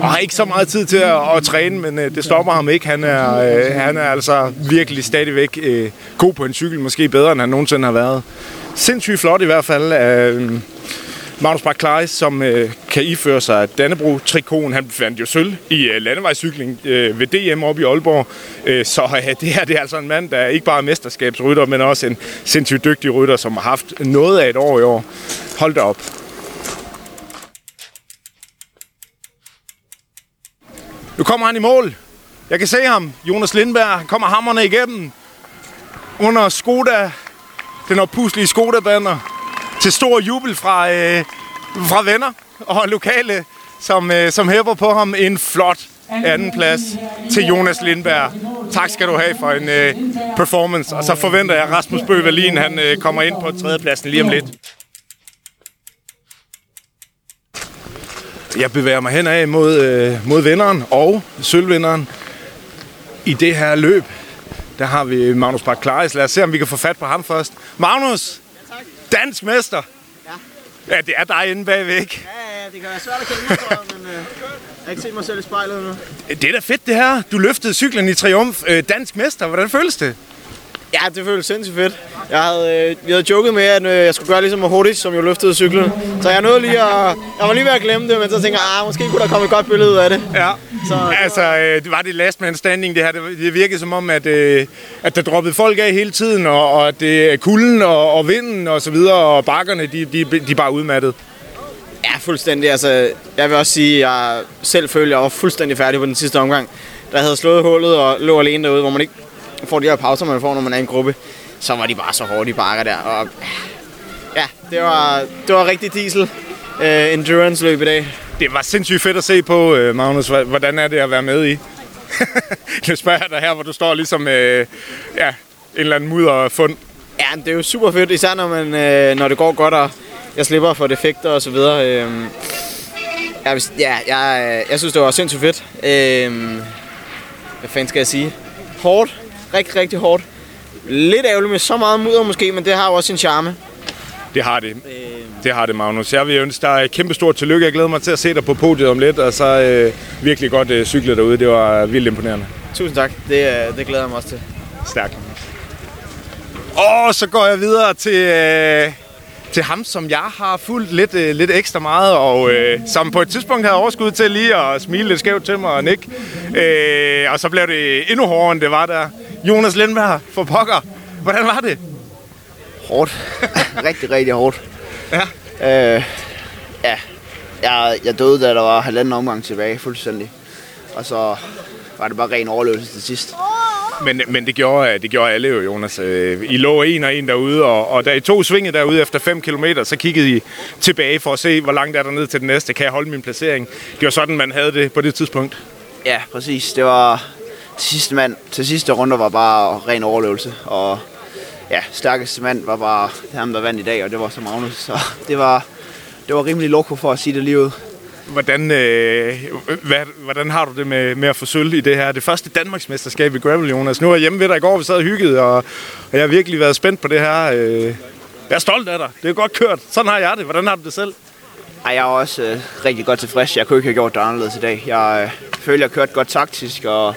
og har ikke så meget tid til at, at træne, men øh, det stopper ham ikke. Han er, øh, han er altså virkelig stadigvæk øh, god på en cykel, måske bedre end han nogensinde har været sindssygt flot i hvert fald øh, Magnus Bak som øh, kan iføre sig Dannebro-trikoen. Han fandt jo sølv i øh, landevejscykling øh, ved DM oppe i Aalborg. Øh, så øh, det her det er altså en mand, der ikke bare er mesterskabsrytter, men også en sindssygt dygtig rytter, som har haft noget af et år i år. Hold da op. Nu kommer han i mål. Jeg kan se ham. Jonas Lindberg han kommer hammerne igennem. Under Skoda den opuslige Skoda-banner til stor jubel fra, øh, fra venner og lokale, som, øh, som hæver på ham en flot anden plads til Jonas Lindberg. Tak skal du have for en øh, performance. Og så forventer jeg, at Rasmus Bøge han øh, kommer ind på tredjepladsen lige om lidt. Jeg bevæger mig henad mod, øh, mod vinderen og sølvvinderen i det her løb. Der har vi Magnus Bak Klaris. Lad os se, om vi kan få fat på ham først. Magnus! Dansk mester! Ja. Ja, det er dig inde bagved, ikke? Ja, ja, det kan være svært at kende mig, for, men øh, jeg har ikke set mig selv i spejlet nu. Det er da fedt, det her. Du løftede cyklen i triumf. Øh, dansk mester, hvordan føles det? Ja, det føles sindssygt fedt. Jeg havde, øh, vi havde joket med, at øh, jeg skulle gøre ligesom hurtigt, som jeg løftede cyklen. Så jeg nåede lige at... Jeg var lige ved at glemme det, men så tænker jeg, ah, måske kunne der komme et godt billede ud af det. Ja, så, altså øh, det var det last man standing det her. Det virkede som om, at, øh, at der droppede folk af hele tiden, og, og at det er kulden og, og vinden og så videre, og bakkerne, de, de, de er bare udmattet. Ja, fuldstændig. Altså, jeg vil også sige, at jeg selv følte, at jeg var fuldstændig færdig på den sidste omgang. Der havde slået hullet og lå alene derude, hvor man ikke får de her pauser, man får, når man er i en gruppe, så var de bare så hårde, de bakker der. Og, ja, det var, det var rigtig diesel uh, endurance løb i dag. Det var sindssygt fedt at se på, øh, Magnus. Hvordan er det at være med i? nu spørger jeg dig her, hvor du står ligesom øh, ja, en eller anden mudderfund. Ja, det er jo super fedt, især når, man, øh, når det går godt, og jeg slipper for defekter og så videre. Øh, jeg, ja, jeg, jeg synes, det var sindssygt fedt. Øh, hvad fanden skal jeg sige? Hårdt. Rigtig, rigtig hårdt. Lidt ærgerligt med så meget mudder måske, men det har jo også sin charme. Det har det. Det har det, Magnus. Jeg vil ønske dig kæmpe stort tillykke. Jeg glæder mig til at se dig på podiet om lidt, og så øh, virkelig godt øh, cykle derude. Det var vildt imponerende. Tusind tak. Det, øh, det glæder jeg mig også til. Stærkt. Og så går jeg videre til, øh, til ham, som jeg har fulgt lidt, øh, lidt ekstra meget, og øh, som på et tidspunkt havde overskud til lige at smile lidt skævt til mig og nikke. Øh, og så blev det endnu hårdere, end det var der. Jonas Lindberg for pokker. Hvordan var det? Hårdt. rigtig, rigtig hårdt. Ja. Øh, ja. Jeg, jeg døde, da der var halvanden omgang tilbage, fuldstændig. Og så var det bare ren overlevelse til sidst. Men, men det, gjorde, det gjorde alle jo, Jonas. Øh, I lå en og en derude, og, og da I tog svinget derude efter 5 km, så kiggede I tilbage for at se, hvor langt er der ned til den næste. Kan jeg holde min placering? Det var sådan, man havde det på det tidspunkt. Ja, præcis. Det var til sidste, mand, til sidste runde var bare ren overlevelse. Og ja, stærkeste mand var bare ham, der vandt i dag, og det var så Magnus. Så det var, det var rimelig loko for at sige det lige ud. Hvordan, øh, hvad, hvordan har du det med, med at få sølv i det her? Det første Danmarksmesterskab i gravel, Jonas. Nu er jeg hjemme ved dig i går, vi sad og hyggede, og, og jeg har virkelig været spændt på det her. Øh. Jeg er stolt af dig. Det er godt kørt. Sådan har jeg det. Hvordan har du det selv? Ej, jeg er også øh, rigtig godt tilfreds. Jeg kunne ikke have gjort det anderledes i dag. Jeg øh, føler, jeg kørte godt taktisk, og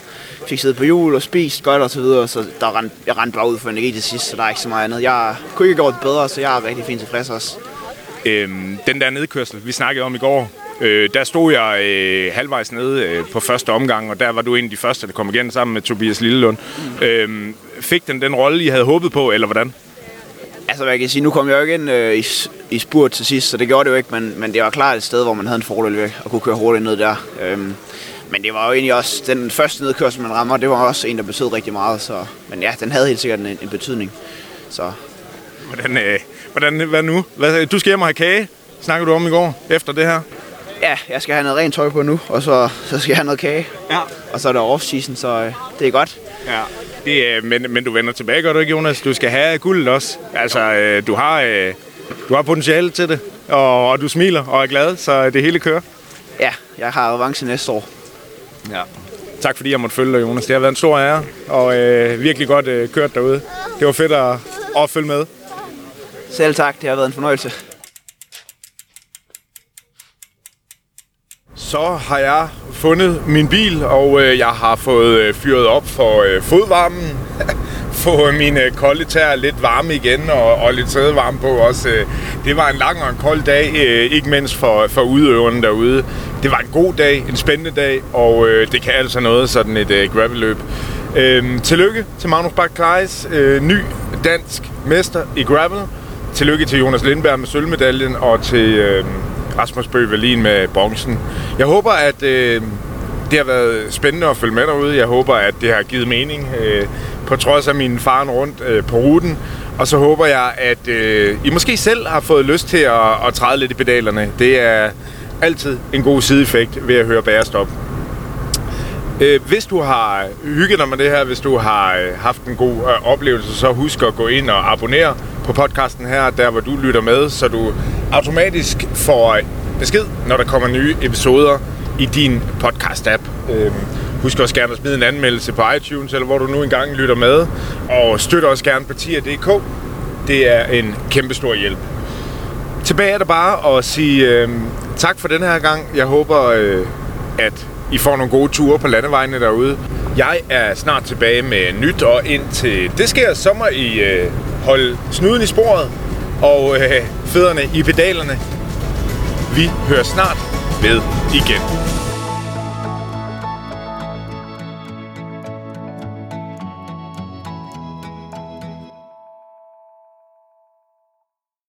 fik siddet på hjul og spist godt og så videre, så der rent, jeg rendte bare ud for energi til sidst, så der er ikke så meget andet. Jeg kunne ikke have gjort det bedre, så jeg er rigtig fint tilfreds også. Øhm, den der nedkørsel, vi snakkede om i går, øh, der stod jeg øh, halvvejs nede øh, på første omgang, og der var du en af de første, der kom igen sammen med Tobias Lillelund. Mm. Øhm, fik den den rolle, I havde håbet på, eller hvordan? Altså, jeg kan sige, nu kom jeg jo ikke ind øh, i, i spurt til sidst, så det gjorde det jo ikke, men, men det var klart et sted, hvor man havde en fordel ved at kunne køre hurtigt ned der. Øhm, men det var jo egentlig også, den første nedkørsel, man rammer, det var også en, der betød rigtig meget. Så, men ja, den havde helt sikkert en, en betydning. Så. Hvordan, øh, hvordan, hvad nu? Hvad, du skal hjem og have kage, snakker du om i går, efter det her? Ja, jeg skal have noget rent tøj på nu, og så, så skal jeg have noget kage. Ja. Og så er det off-season, så øh, det er godt. Ja. Det, øh, men, men du vender tilbage, gør du ikke, Jonas? Du skal have guldet også. Altså, øh, du har, øh, du har potentiale til det, og, og du smiler og er glad, så det hele kører. Ja, jeg har revanche næste år. Ja. Tak fordi jeg måtte følge dig, Jonas. Det har været en stor ære, og øh, virkelig godt øh, kørt derude. Det var fedt at, at følge med. Selv tak, det har været en fornøjelse. Så har jeg fundet min bil, og øh, jeg har fået øh, fyret op for øh, fodvarmen. Få mine øh, kolde tæer lidt varme igen, og, og lidt sædevarme på også. Øh, det var en lang og en kold dag, øh, ikke mindst for, for udøverne derude. Det var en god dag, en spændende dag, og øh, det kan altså noget, sådan et øh, gravelløb. Øh, tillykke til Magnus Bak Kleis, øh, ny dansk mester i gravel. Tillykke til Jonas Lindberg med sølvmedaljen, og til øh, Rasmus Bøge Berlin med bronzen. Jeg håber, at øh, det har været spændende at følge med derude. Jeg håber, at det har givet mening, øh, på trods af min faren rundt øh, på ruten. Og så håber jeg, at øh, I måske selv har fået lyst til at, at træde lidt i pedalerne. Det er altid en god sideeffekt ved at høre bærestop. Øh, hvis du har hygget dig med det her, hvis du har øh, haft en god øh, oplevelse, så husk at gå ind og abonnere på podcasten her, der hvor du lytter med, så du automatisk får besked, når der kommer nye episoder i din podcast-app. Øh, husk også gerne at smide en anmeldelse på iTunes, eller hvor du nu engang lytter med, og støtter også gerne partier.dk. Det er en kæmpe stor hjælp. Tilbage er der bare at sige øh, tak for den her gang. Jeg håber, øh, at i får nogle gode ture på landevejene derude. Jeg er snart tilbage med nyt, og indtil det sker, så må I øh, holde snuden i sporet og øh, fødderne i pedalerne. Vi hører snart ved igen.